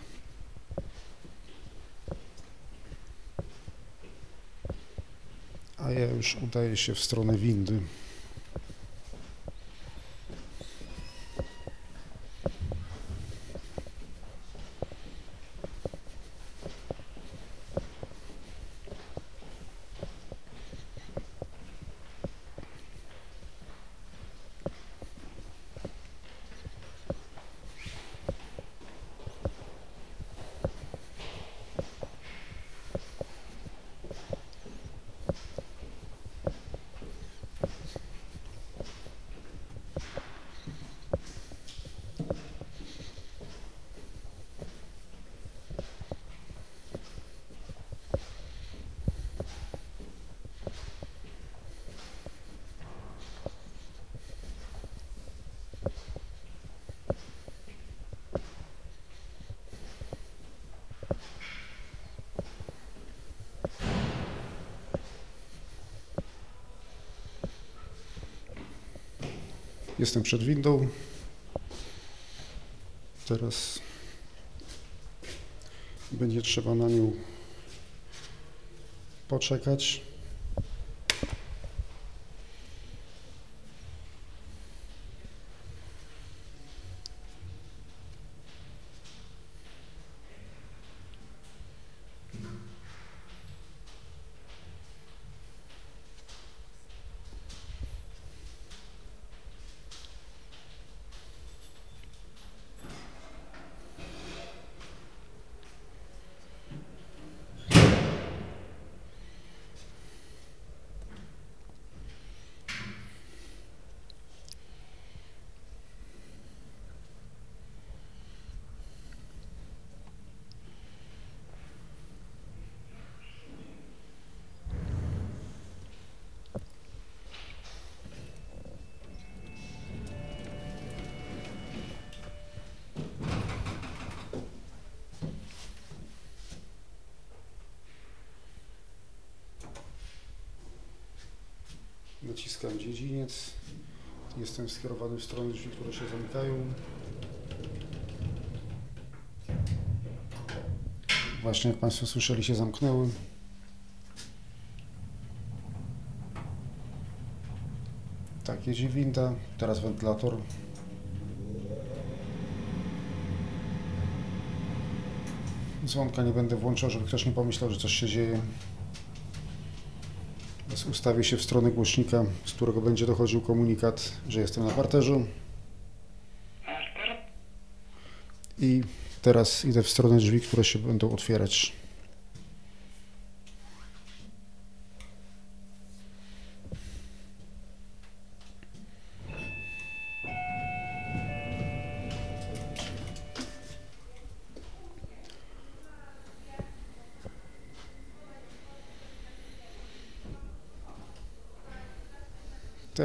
A ja już udaję się w stronę windy. Jestem przed windą. Teraz będzie trzeba na nią poczekać. Dziedziniec. Jestem skierowany w stronę drzwi, które się zamykają. Właśnie jak Państwo słyszeli się zamknęły. Tak, jedzie winda, teraz wentylator. Dzwonka nie będę włączał, żeby ktoś nie pomyślał, że coś się dzieje. Ustawię się w stronę głośnika, z którego będzie dochodził komunikat, że jestem na parterzu. I teraz idę w stronę drzwi, które się będą otwierać.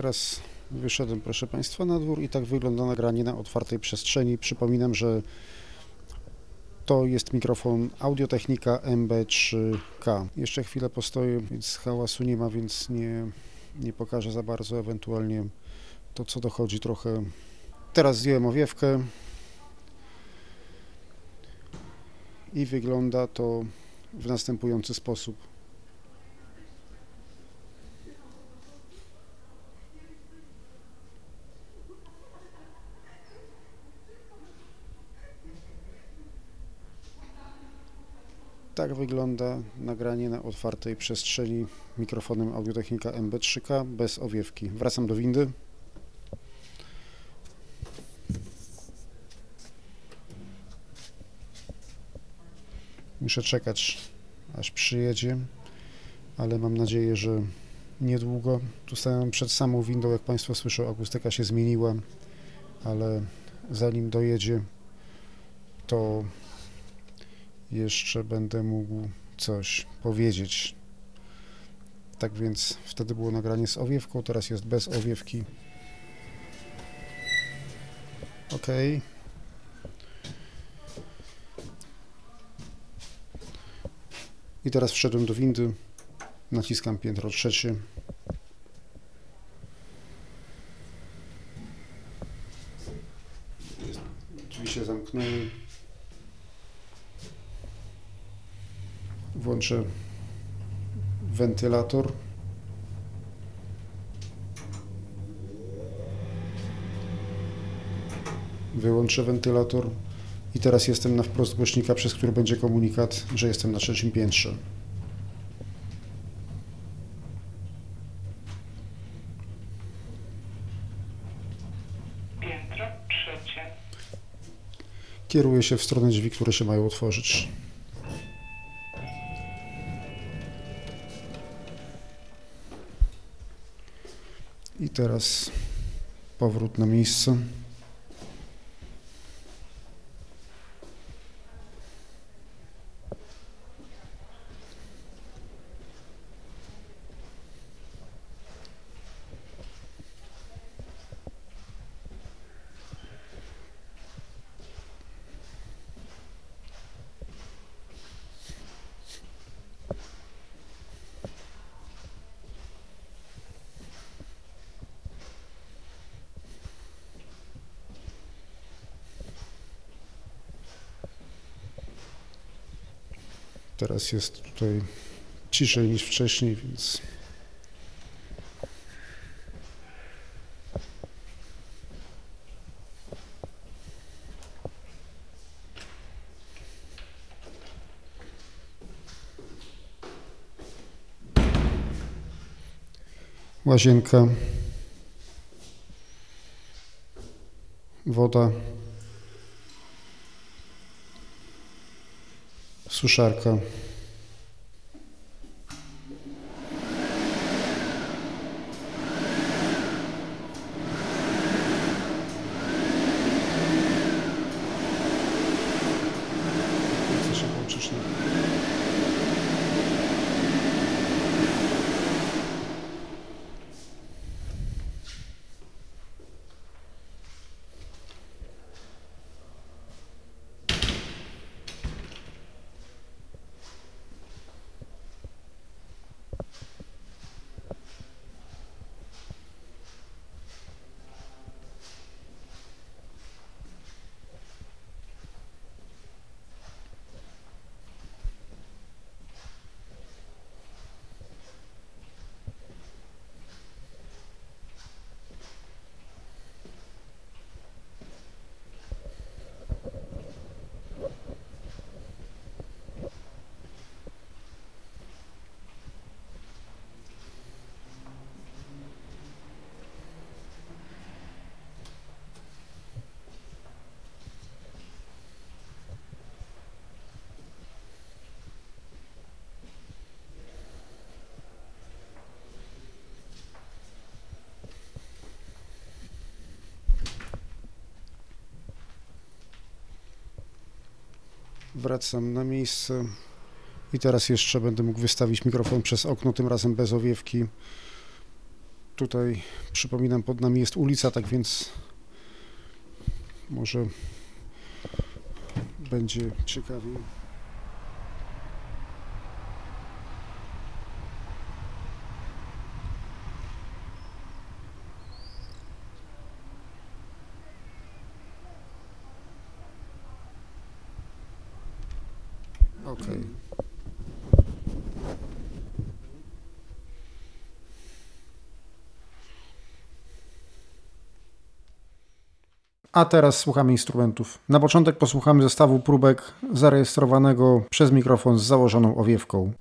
Teraz wyszedłem, proszę Państwa, na dwór i tak wygląda nagranie na otwartej przestrzeni. Przypominam, że to jest mikrofon Audiotechnika MB3K. Jeszcze chwilę postoję, więc hałasu nie ma, więc nie, nie pokażę za bardzo, ewentualnie to, co dochodzi trochę. Teraz zdjąłem owiewkę i wygląda to w następujący sposób. Tak wygląda nagranie na otwartej przestrzeni mikrofonem Audiotechnika MB3K bez owiewki. Wracam do windy. Muszę czekać, aż przyjedzie, ale mam nadzieję, że niedługo. Tu stałem przed samą windą, jak Państwo słyszą, akustyka się zmieniła, ale zanim dojedzie, to jeszcze będę mógł coś powiedzieć. Tak więc wtedy było nagranie z owiewką, teraz jest bez owiewki. OK. I teraz wszedłem do windy, naciskam piętro trzecie. Drzwi się. Włączę wentylator. Wyłączę wentylator i teraz jestem na wprost głośnika, przez który będzie komunikat, że jestem na trzecim piętrze. Piętro trzecie. Kieruję się w stronę drzwi, które się mają otworzyć. I teraz powrót na miejsce. Teraz jest tutaj ciszej niż wcześniej, więc łazienka, woda, suszarka. Chcę się włączyć na... Wracam na miejsce i teraz jeszcze będę mógł wystawić mikrofon przez okno, tym razem bez owiewki. Tutaj przypominam, pod nami jest ulica, tak więc może będzie ciekawiej. A teraz słuchamy instrumentów. Na początek posłuchamy zestawu próbek zarejestrowanego przez mikrofon z założoną owiewką.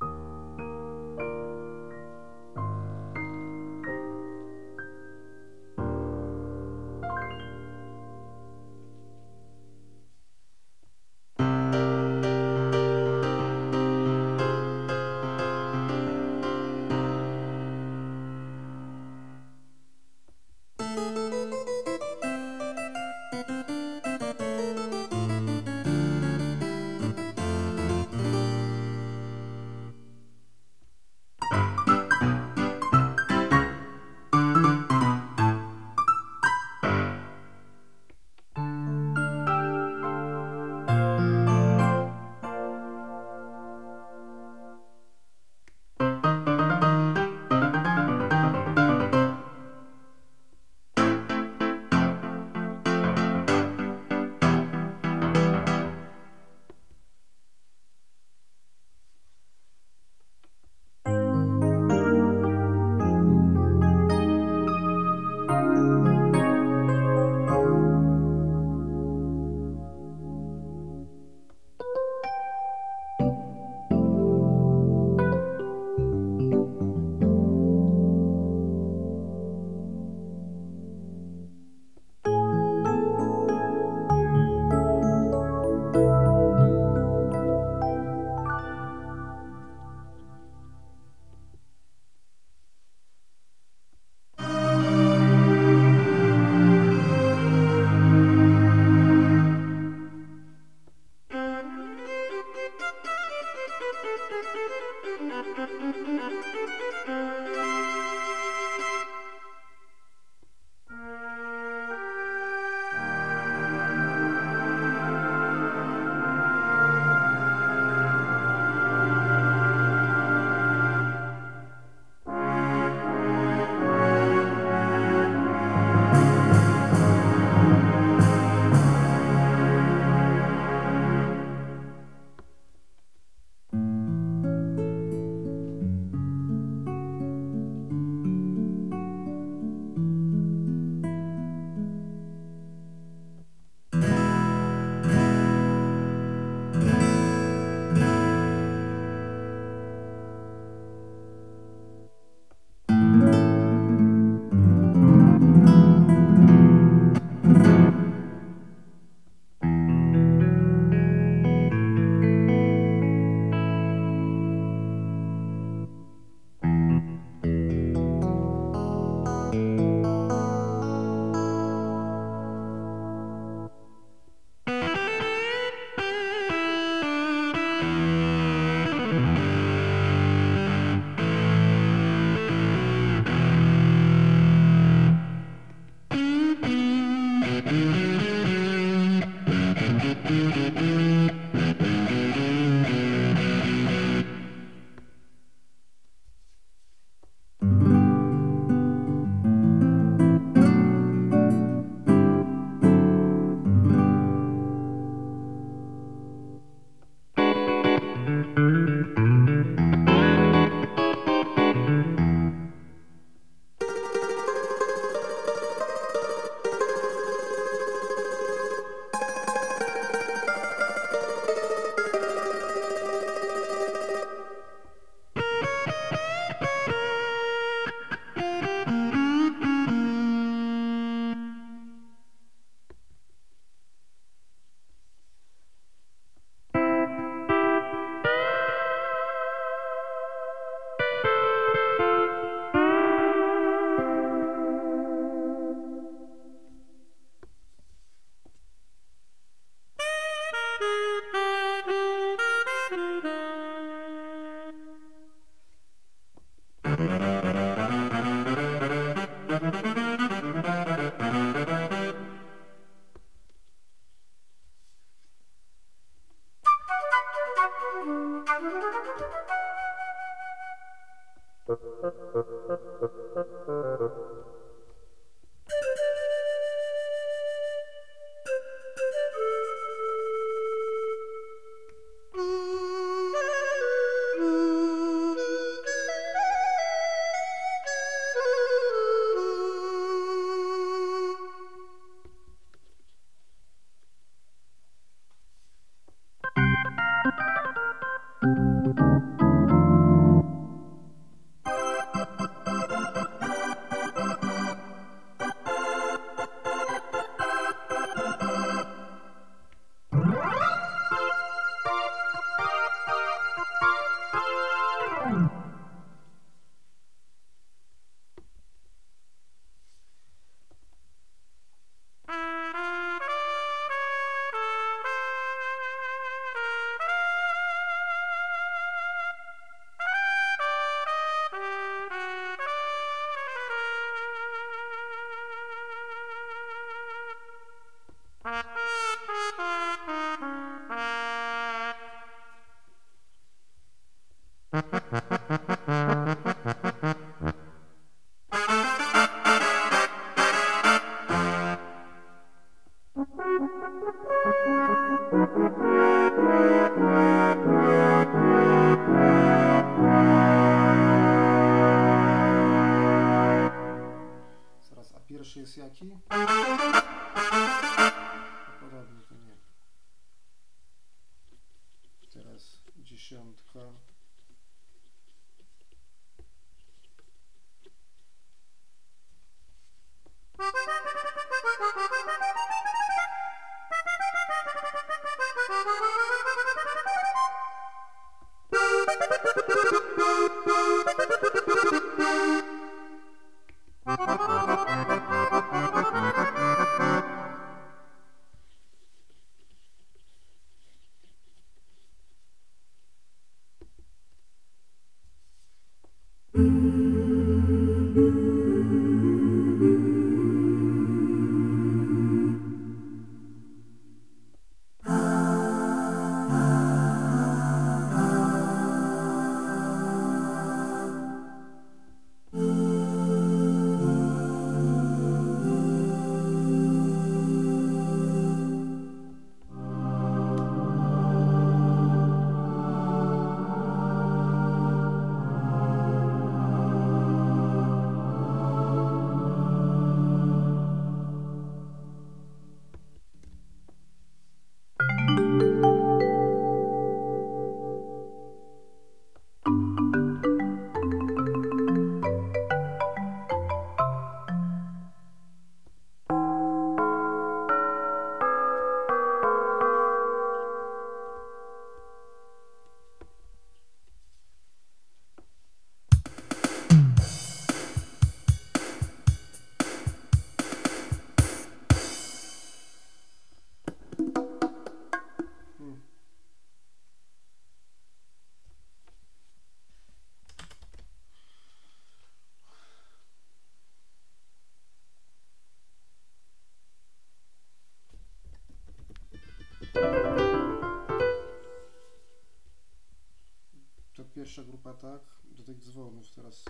Pierwsza grupa tak, do tych dzwonów teraz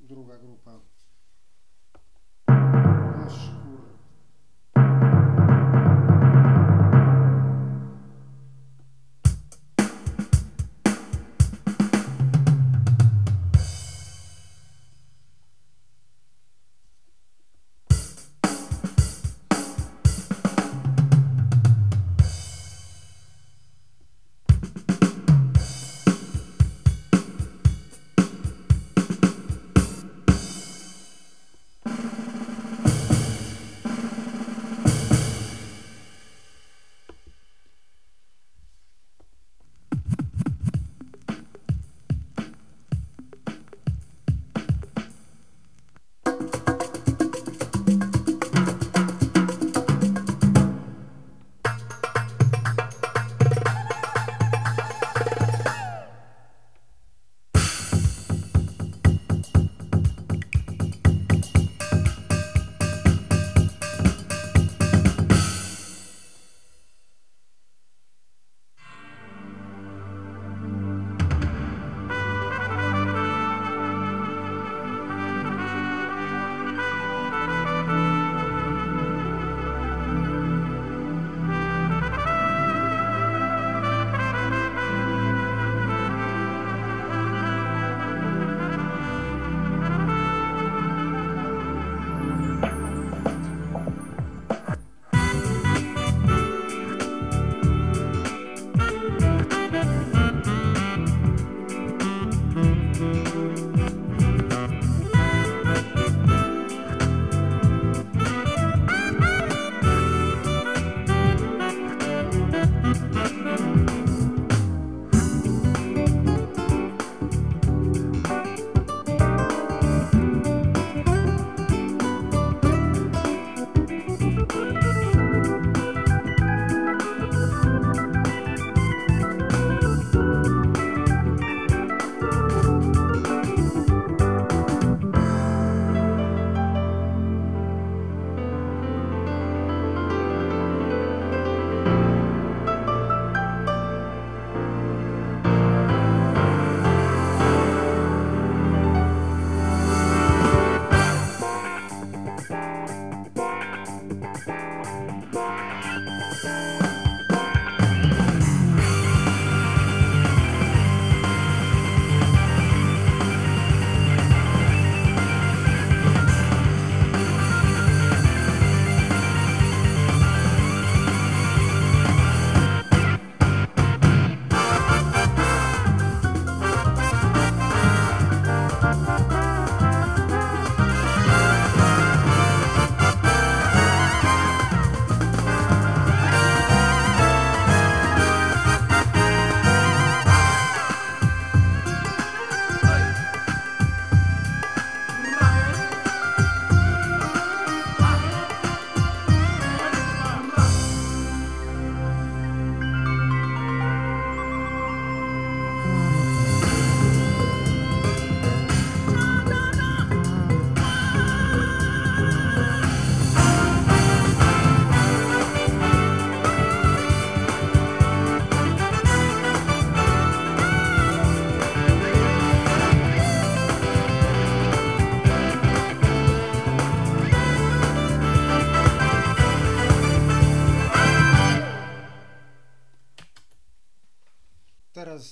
druga grupa. Aż kur...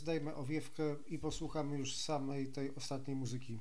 zdejmę owiewkę i posłuchamy już samej tej ostatniej muzyki.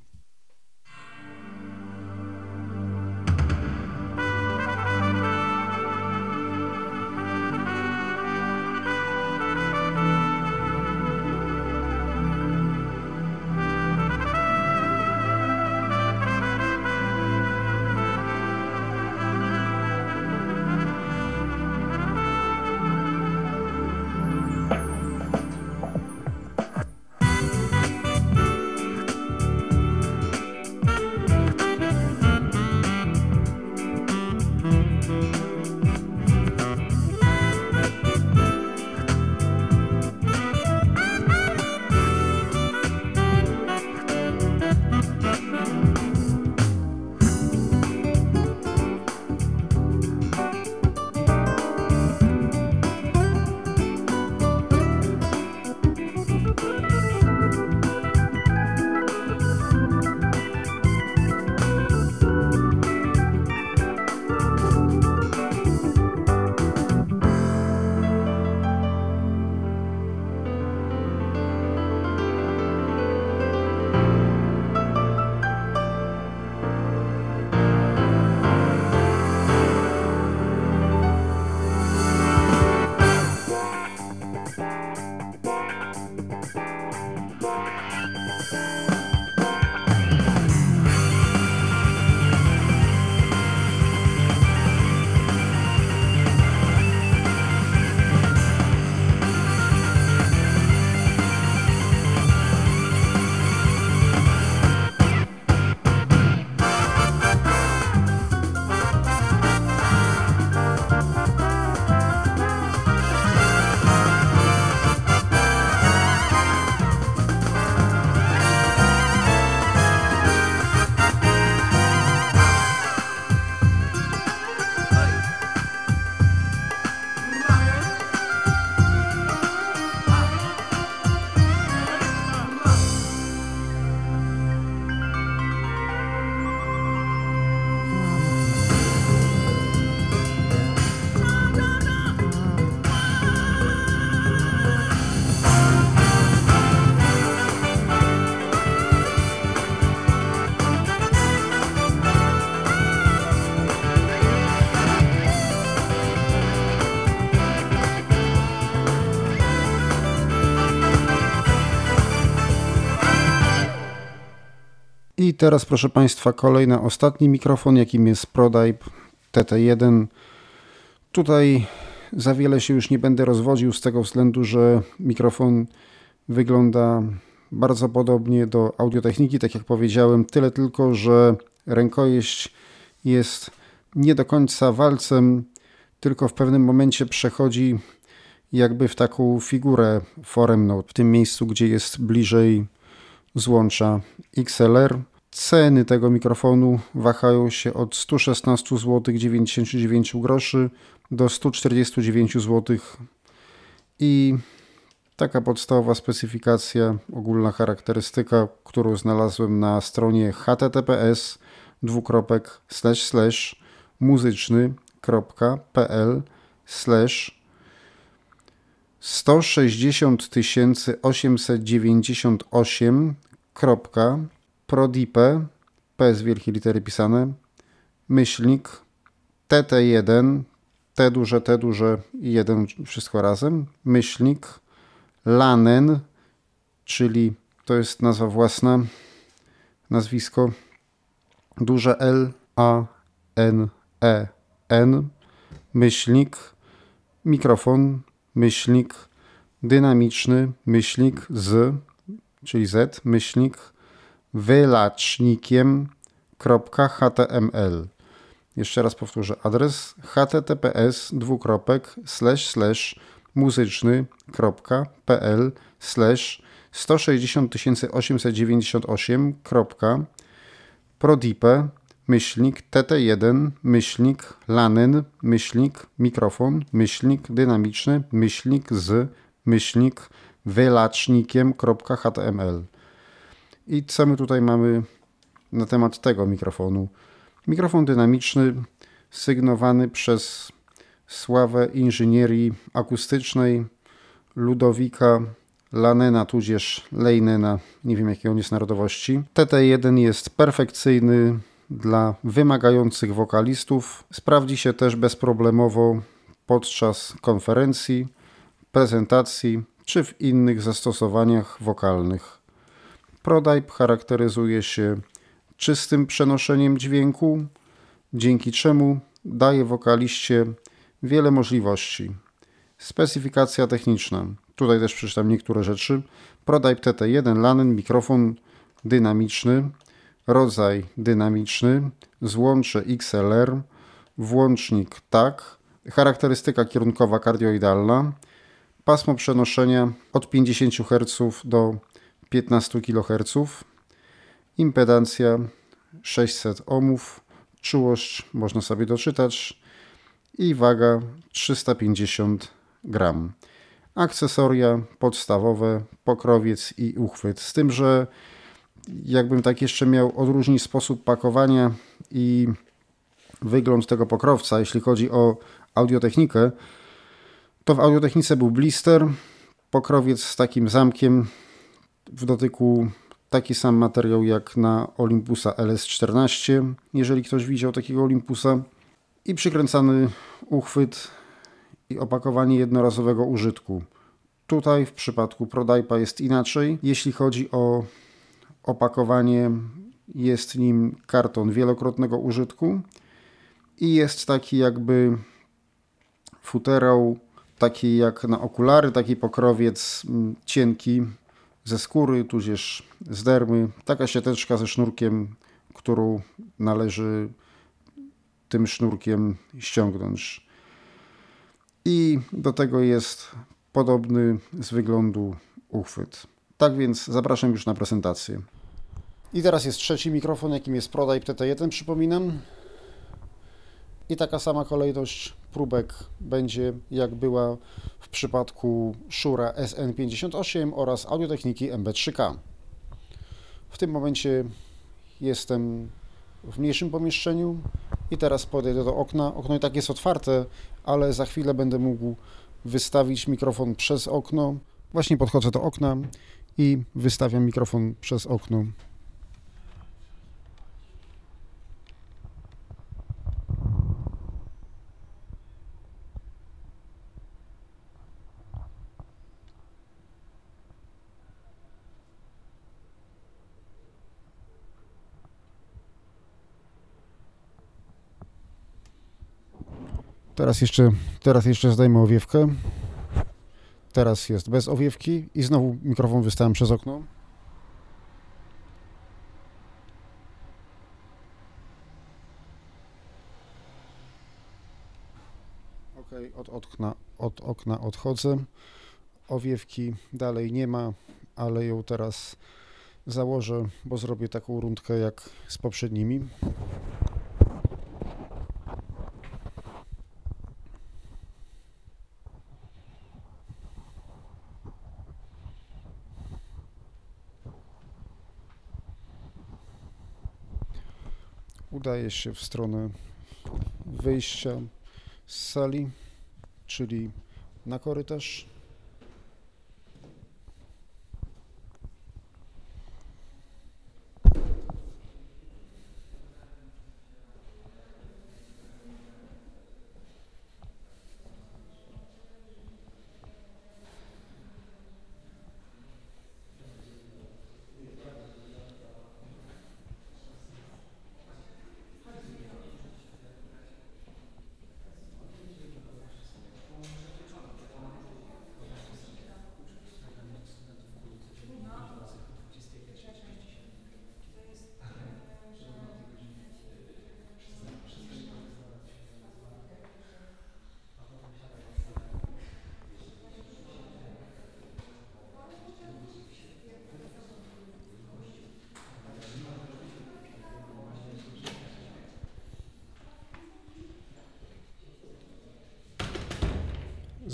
Teraz, proszę Państwa, kolejny, ostatni mikrofon, jakim jest ProDype TT1. Tutaj za wiele się już nie będę rozwodził z tego względu, że mikrofon wygląda bardzo podobnie do audiotechniki, tak jak powiedziałem, tyle tylko, że rękojeść jest nie do końca walcem, tylko w pewnym momencie przechodzi jakby w taką figurę foremną, w tym miejscu, gdzie jest bliżej złącza XLR. Ceny tego mikrofonu wahają się od 116 zł 99 groszy do 149 zł i taka podstawowa specyfikacja, ogólna charakterystyka, którą znalazłem na stronie https dwukropek slash slash muzyczny.pl slash 160 898 prodipe, P z wielkiej litery pisane, myślnik, TT1, T duże, T duże i 1 wszystko razem, myślnik, Lanen, czyli to jest nazwa własna, nazwisko, duże L, A, N, E, N, myślnik, mikrofon, myślnik, dynamiczny, myślnik z, czyli Z, myślnik, wylacznikiem.html. Jeszcze raz powtórzę adres https dwukropek slash slash muzyczny.pl slash 160 898. prodipe myślnik tt1 myślnik lanen myślnik mikrofon myślnik dynamiczny myślnik z myślnik wylacznikiem.html i co my tutaj mamy na temat tego mikrofonu? Mikrofon dynamiczny sygnowany przez sławę inżynierii akustycznej Ludowika Lanena tudzież Leinena, nie wiem jakiej on jest narodowości. TT1 jest perfekcyjny dla wymagających wokalistów. Sprawdzi się też bezproblemowo podczas konferencji, prezentacji czy w innych zastosowaniach wokalnych. Prodype charakteryzuje się czystym przenoszeniem dźwięku, dzięki czemu daje wokaliście wiele możliwości. Specyfikacja techniczna. Tutaj też przeczytam niektóre rzeczy. Prodype TT1 Lanen, mikrofon dynamiczny, rodzaj dynamiczny, złącze XLR, włącznik TAC, charakterystyka kierunkowa kardioidalna, pasmo przenoszenia od 50 Hz do 15 kHz, impedancja 600 ohmów, czułość można sobie doczytać i waga 350 gram. Akcesoria podstawowe, pokrowiec i uchwyt. Z tym, że jakbym tak jeszcze miał odróżnić sposób pakowania i wygląd tego pokrowca, jeśli chodzi o audiotechnikę, to w audiotechnice był blister, pokrowiec z takim zamkiem w dotyku taki sam materiał jak na Olympusa LS14, jeżeli ktoś widział takiego Olympusa, i przykręcany uchwyt i opakowanie jednorazowego użytku. Tutaj w przypadku Prodypa jest inaczej. Jeśli chodzi o opakowanie, jest nim karton wielokrotnego użytku i jest taki jakby futerał, taki jak na okulary, taki pokrowiec mm, cienki ze skóry, tudzież z dermy. Taka siateczka ze sznurkiem, którą należy tym sznurkiem ściągnąć. I do tego jest podobny z wyglądu uchwyt. Tak więc zapraszam już na prezentację. I teraz jest trzeci mikrofon, jakim jest Prodype TT1, przypominam. I taka sama kolejność próbek będzie jak była w przypadku Shura SN58 oraz audiotechniki MB3K. W tym momencie jestem w mniejszym pomieszczeniu i teraz podejdę do okna. Okno i tak jest otwarte, ale za chwilę będę mógł wystawić mikrofon przez okno. Właśnie podchodzę do okna i wystawiam mikrofon przez okno. Teraz jeszcze, teraz jeszcze zdajmy owiewkę. Teraz jest bez owiewki i znowu mikrofon wystawiam przez okno. Ok, od okna, od okna odchodzę. Owiewki dalej nie ma, ale ją teraz założę, bo zrobię taką rundkę jak z poprzednimi. Udaje się w stronę wyjścia z sali, czyli na korytarz.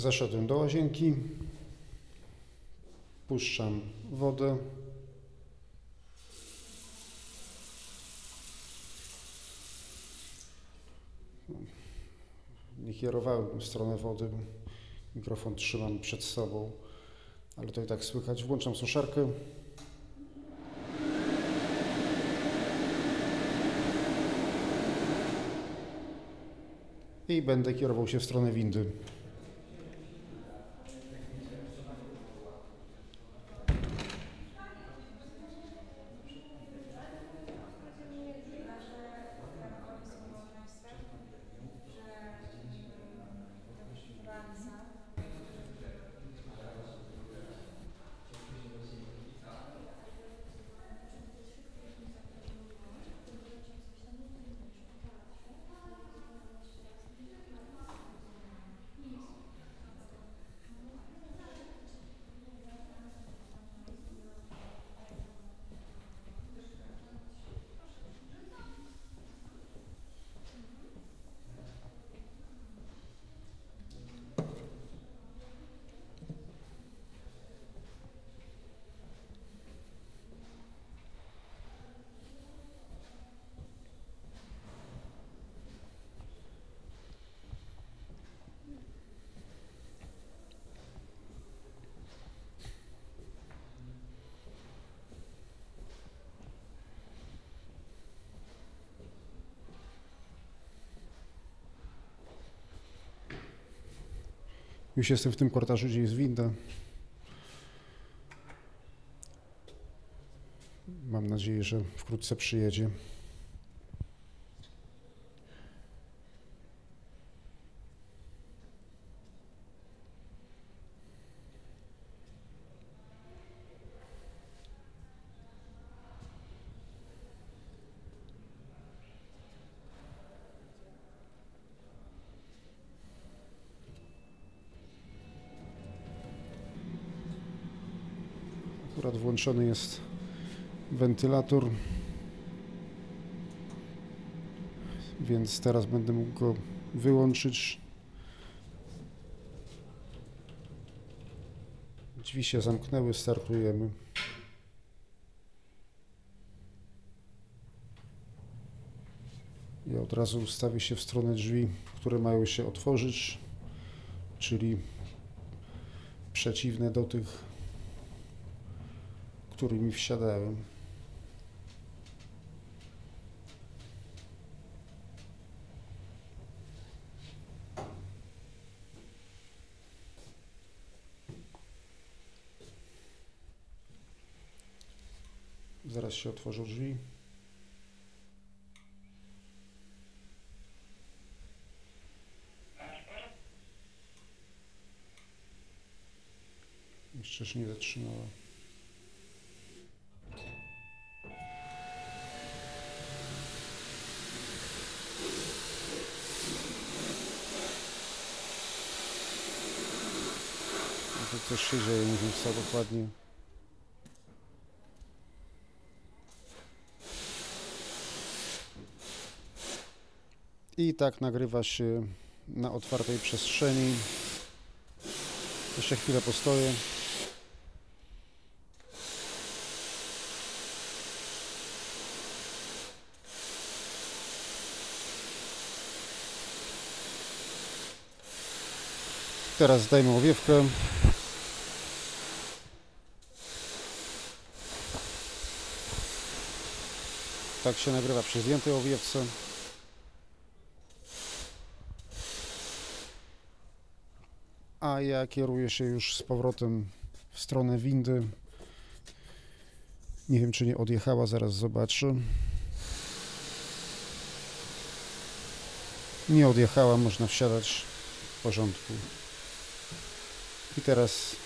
Zeszedłem do łazienki, puszczam wodę. Nie kierowałem w stronę wody, mikrofon trzymam przed sobą. Ale to i tak słychać. Włączam suszarkę. I będę kierował się w stronę windy. Już jestem w tym korytarzu, gdzie jest winda. Mam nadzieję, że wkrótce przyjedzie. Akurat włączony jest wentylator, więc teraz będę mógł go wyłączyć. Drzwi się zamknęły, startujemy. Ja od razu ustawię się w stronę drzwi, które mają się otworzyć, czyli przeciwne do tych którymi wsiadałem. Zaraz się otworzą drzwi. Jeszcze się nie zatrzymała. To coś się dzieje, nie wiem co dokładnie. I tak nagrywa się na otwartej przestrzeni. Jeszcze chwilę postoję. Teraz zdajmy owiewkę. Tak się nagrywa przy zdjętej owiewce. A ja kieruję się już z powrotem w stronę windy. Nie wiem, czy nie odjechała, zaraz zobaczę. Nie odjechała, można wsiadać w porządku. I teraz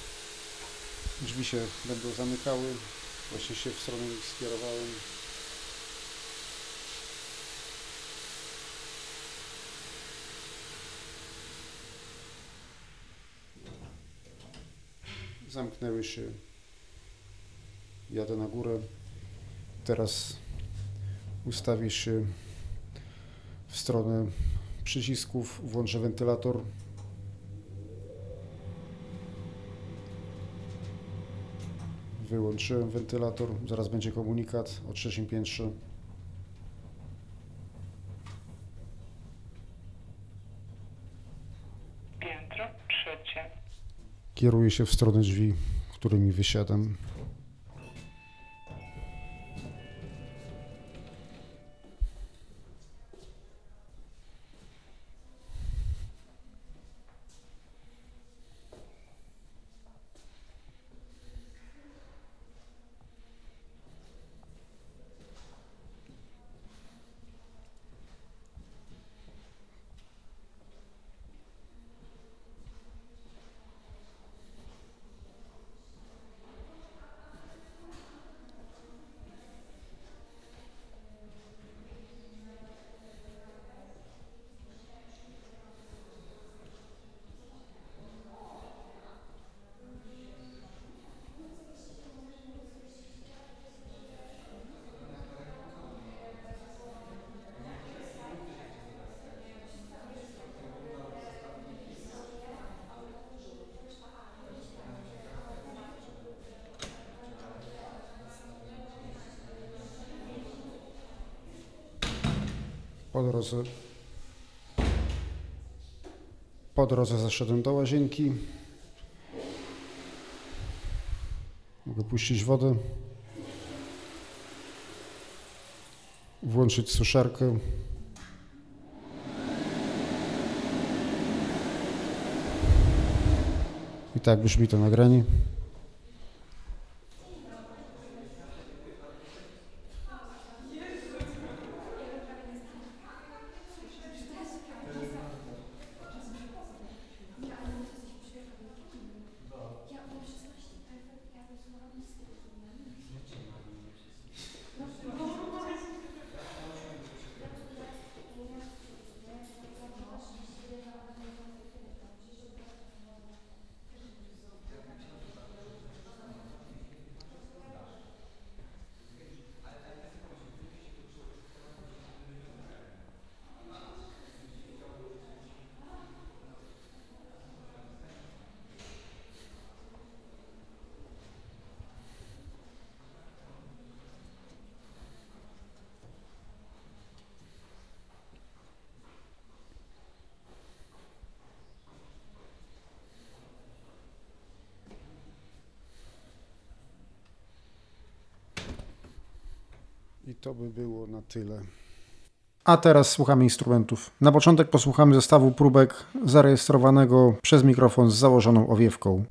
drzwi się będą zamykały. Właśnie się w stronę nich skierowałem. Zamknęły się. Jadę na górę. Teraz ustawię się w stronę przycisków, włączę wentylator. Wyłączyłem wentylator, zaraz będzie komunikat o trzecim piętrze. Piętro trzecie. Kieruję się w stronę drzwi, którymi wysiadam. Drodze, po drodze zaszedłem do łazienki. Mogę puścić wodę. Włączyć suszarkę. I tak brzmi to nagranie. I to by było na tyle. A teraz słuchamy instrumentów. Na początek posłuchamy zestawu próbek zarejestrowanego przez mikrofon z założoną owiewką.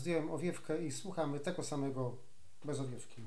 Zdjąłem owiewkę i słuchamy tego samego bez owiewki.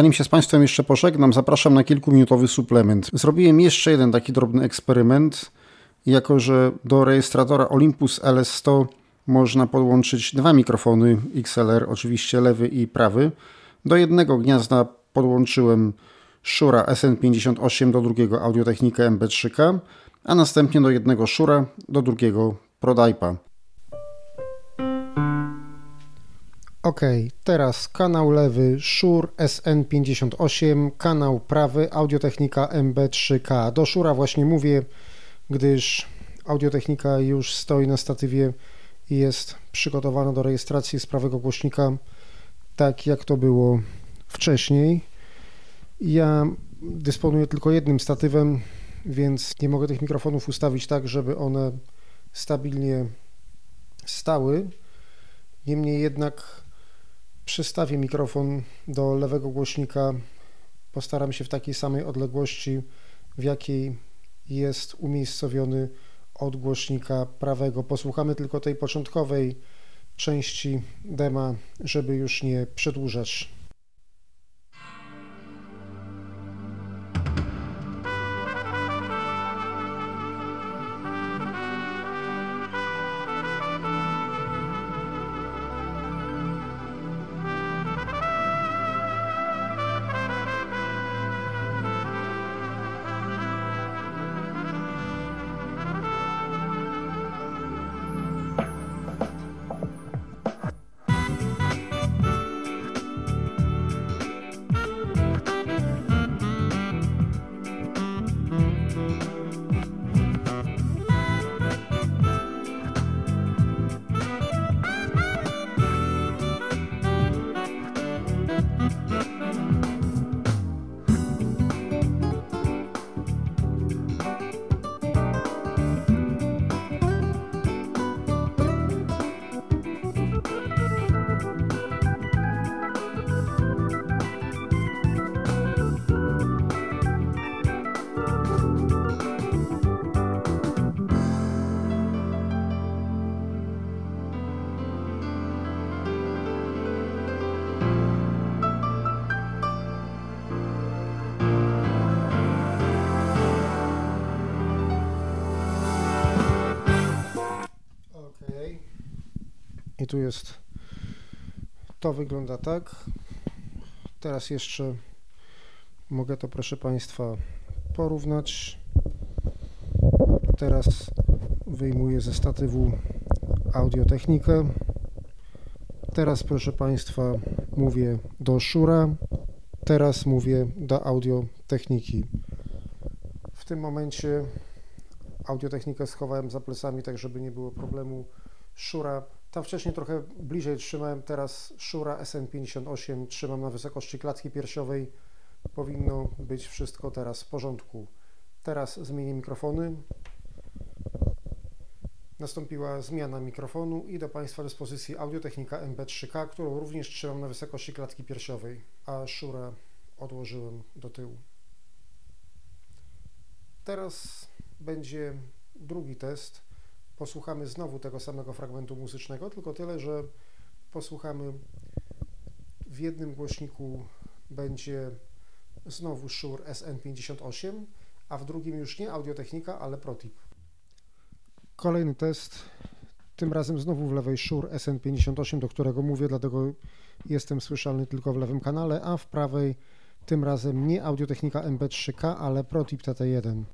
Zanim się z Państwem jeszcze pożegnam, zapraszam na kilkuminutowy suplement. Zrobiłem jeszcze jeden taki drobny eksperyment, jako że do rejestratora Olympus LS100 można podłączyć dwa mikrofony XLR, oczywiście lewy i prawy. Do jednego gniazda podłączyłem Shure SN58, do drugiego Audiotechnika MB3K, a następnie do jednego Shure, do drugiego ProDipa. Ok, teraz kanał lewy Shure SN58, kanał prawy Audiotechnika MB3K. Do Shura właśnie mówię, gdyż Audiotechnika już stoi na statywie i jest przygotowana do rejestracji z prawego głośnika, tak jak to było wcześniej. Ja dysponuję tylko jednym statywem, więc nie mogę tych mikrofonów ustawić tak, żeby one stabilnie stały. Niemniej jednak Przystawię mikrofon do lewego głośnika. Postaram się w takiej samej odległości, w jakiej jest umiejscowiony od głośnika prawego. Posłuchamy tylko tej początkowej części dema, żeby już nie przedłużać. To wygląda tak. Teraz jeszcze mogę to, proszę Państwa, porównać. Teraz wyjmuję ze statywu audiotechnikę. Teraz, proszę Państwa, mówię do Szura. Teraz mówię do audiotechniki. W tym momencie audiotechnikę schowałem za plecami, tak żeby nie było problemu. Szura, tam wcześniej trochę bliżej trzymałem, teraz Szura SN58 trzymam na wysokości klatki piersiowej. Powinno być wszystko teraz w porządku. Teraz zmienię mikrofony. Nastąpiła zmiana mikrofonu i do Państwa dyspozycji audiotechnika MB3K, którą również trzymam na wysokości klatki piersiowej, a szurę odłożyłem do tyłu. Teraz będzie drugi test. Posłuchamy znowu tego samego fragmentu muzycznego, tylko tyle, że posłuchamy w jednym głośniku będzie znowu Shure SN58, a w drugim już nie audiotechnika, ale Protip. Kolejny test, tym razem znowu w lewej Shure SN58, do którego mówię, dlatego jestem słyszalny tylko w lewym kanale, a w prawej tym razem nie audiotechnika MB3K, ale Protip TT1.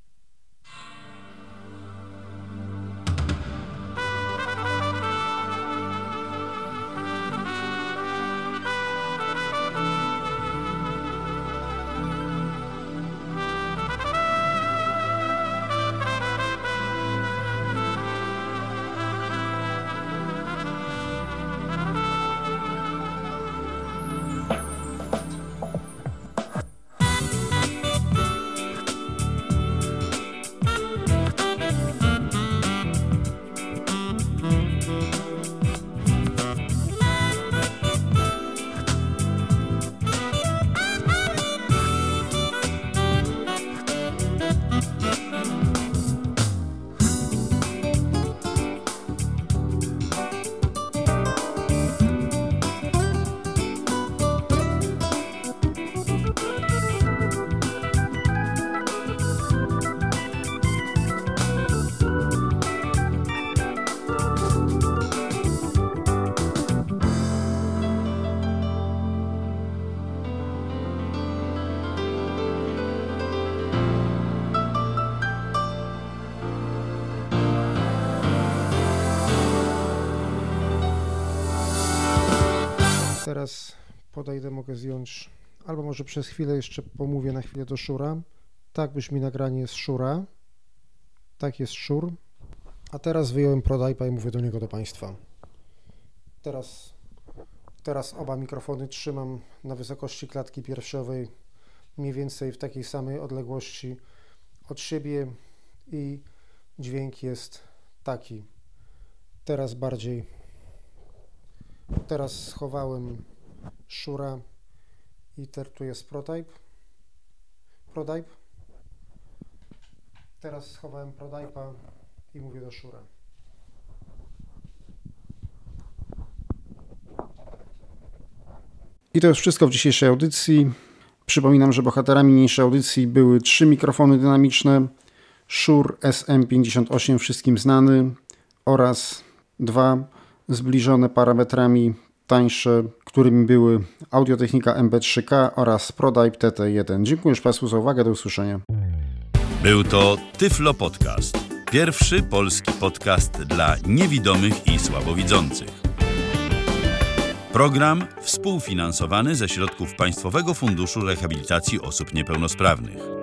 Podejdę, mogę zdjąć, albo może przez chwilę jeszcze pomówię na chwilę do szura. Tak brzmi nagranie z szura. Tak jest szur. A teraz wyjąłem ProDipa i mówię do niego do Państwa. Teraz, teraz oba mikrofony trzymam na wysokości klatki piersiowej, mniej więcej w takiej samej odległości od siebie i dźwięk jest taki. Teraz bardziej Teraz schowałem Szura i ter tu jest Protype. Protype. Teraz schowałem Protype'a i mówię do Szura. I to już wszystko w dzisiejszej audycji. Przypominam, że bohaterami niniejszej audycji były trzy mikrofony dynamiczne Shure SM58 wszystkim znany oraz dwa zbliżone parametrami tańsze, którymi były Audiotechnika MB3K oraz ProDive TT1. Dziękuję już Państwu za uwagę, do usłyszenia. Był to Tyflo Podcast. Pierwszy polski podcast dla niewidomych i słabowidzących. Program współfinansowany ze środków Państwowego Funduszu Rehabilitacji Osób Niepełnosprawnych.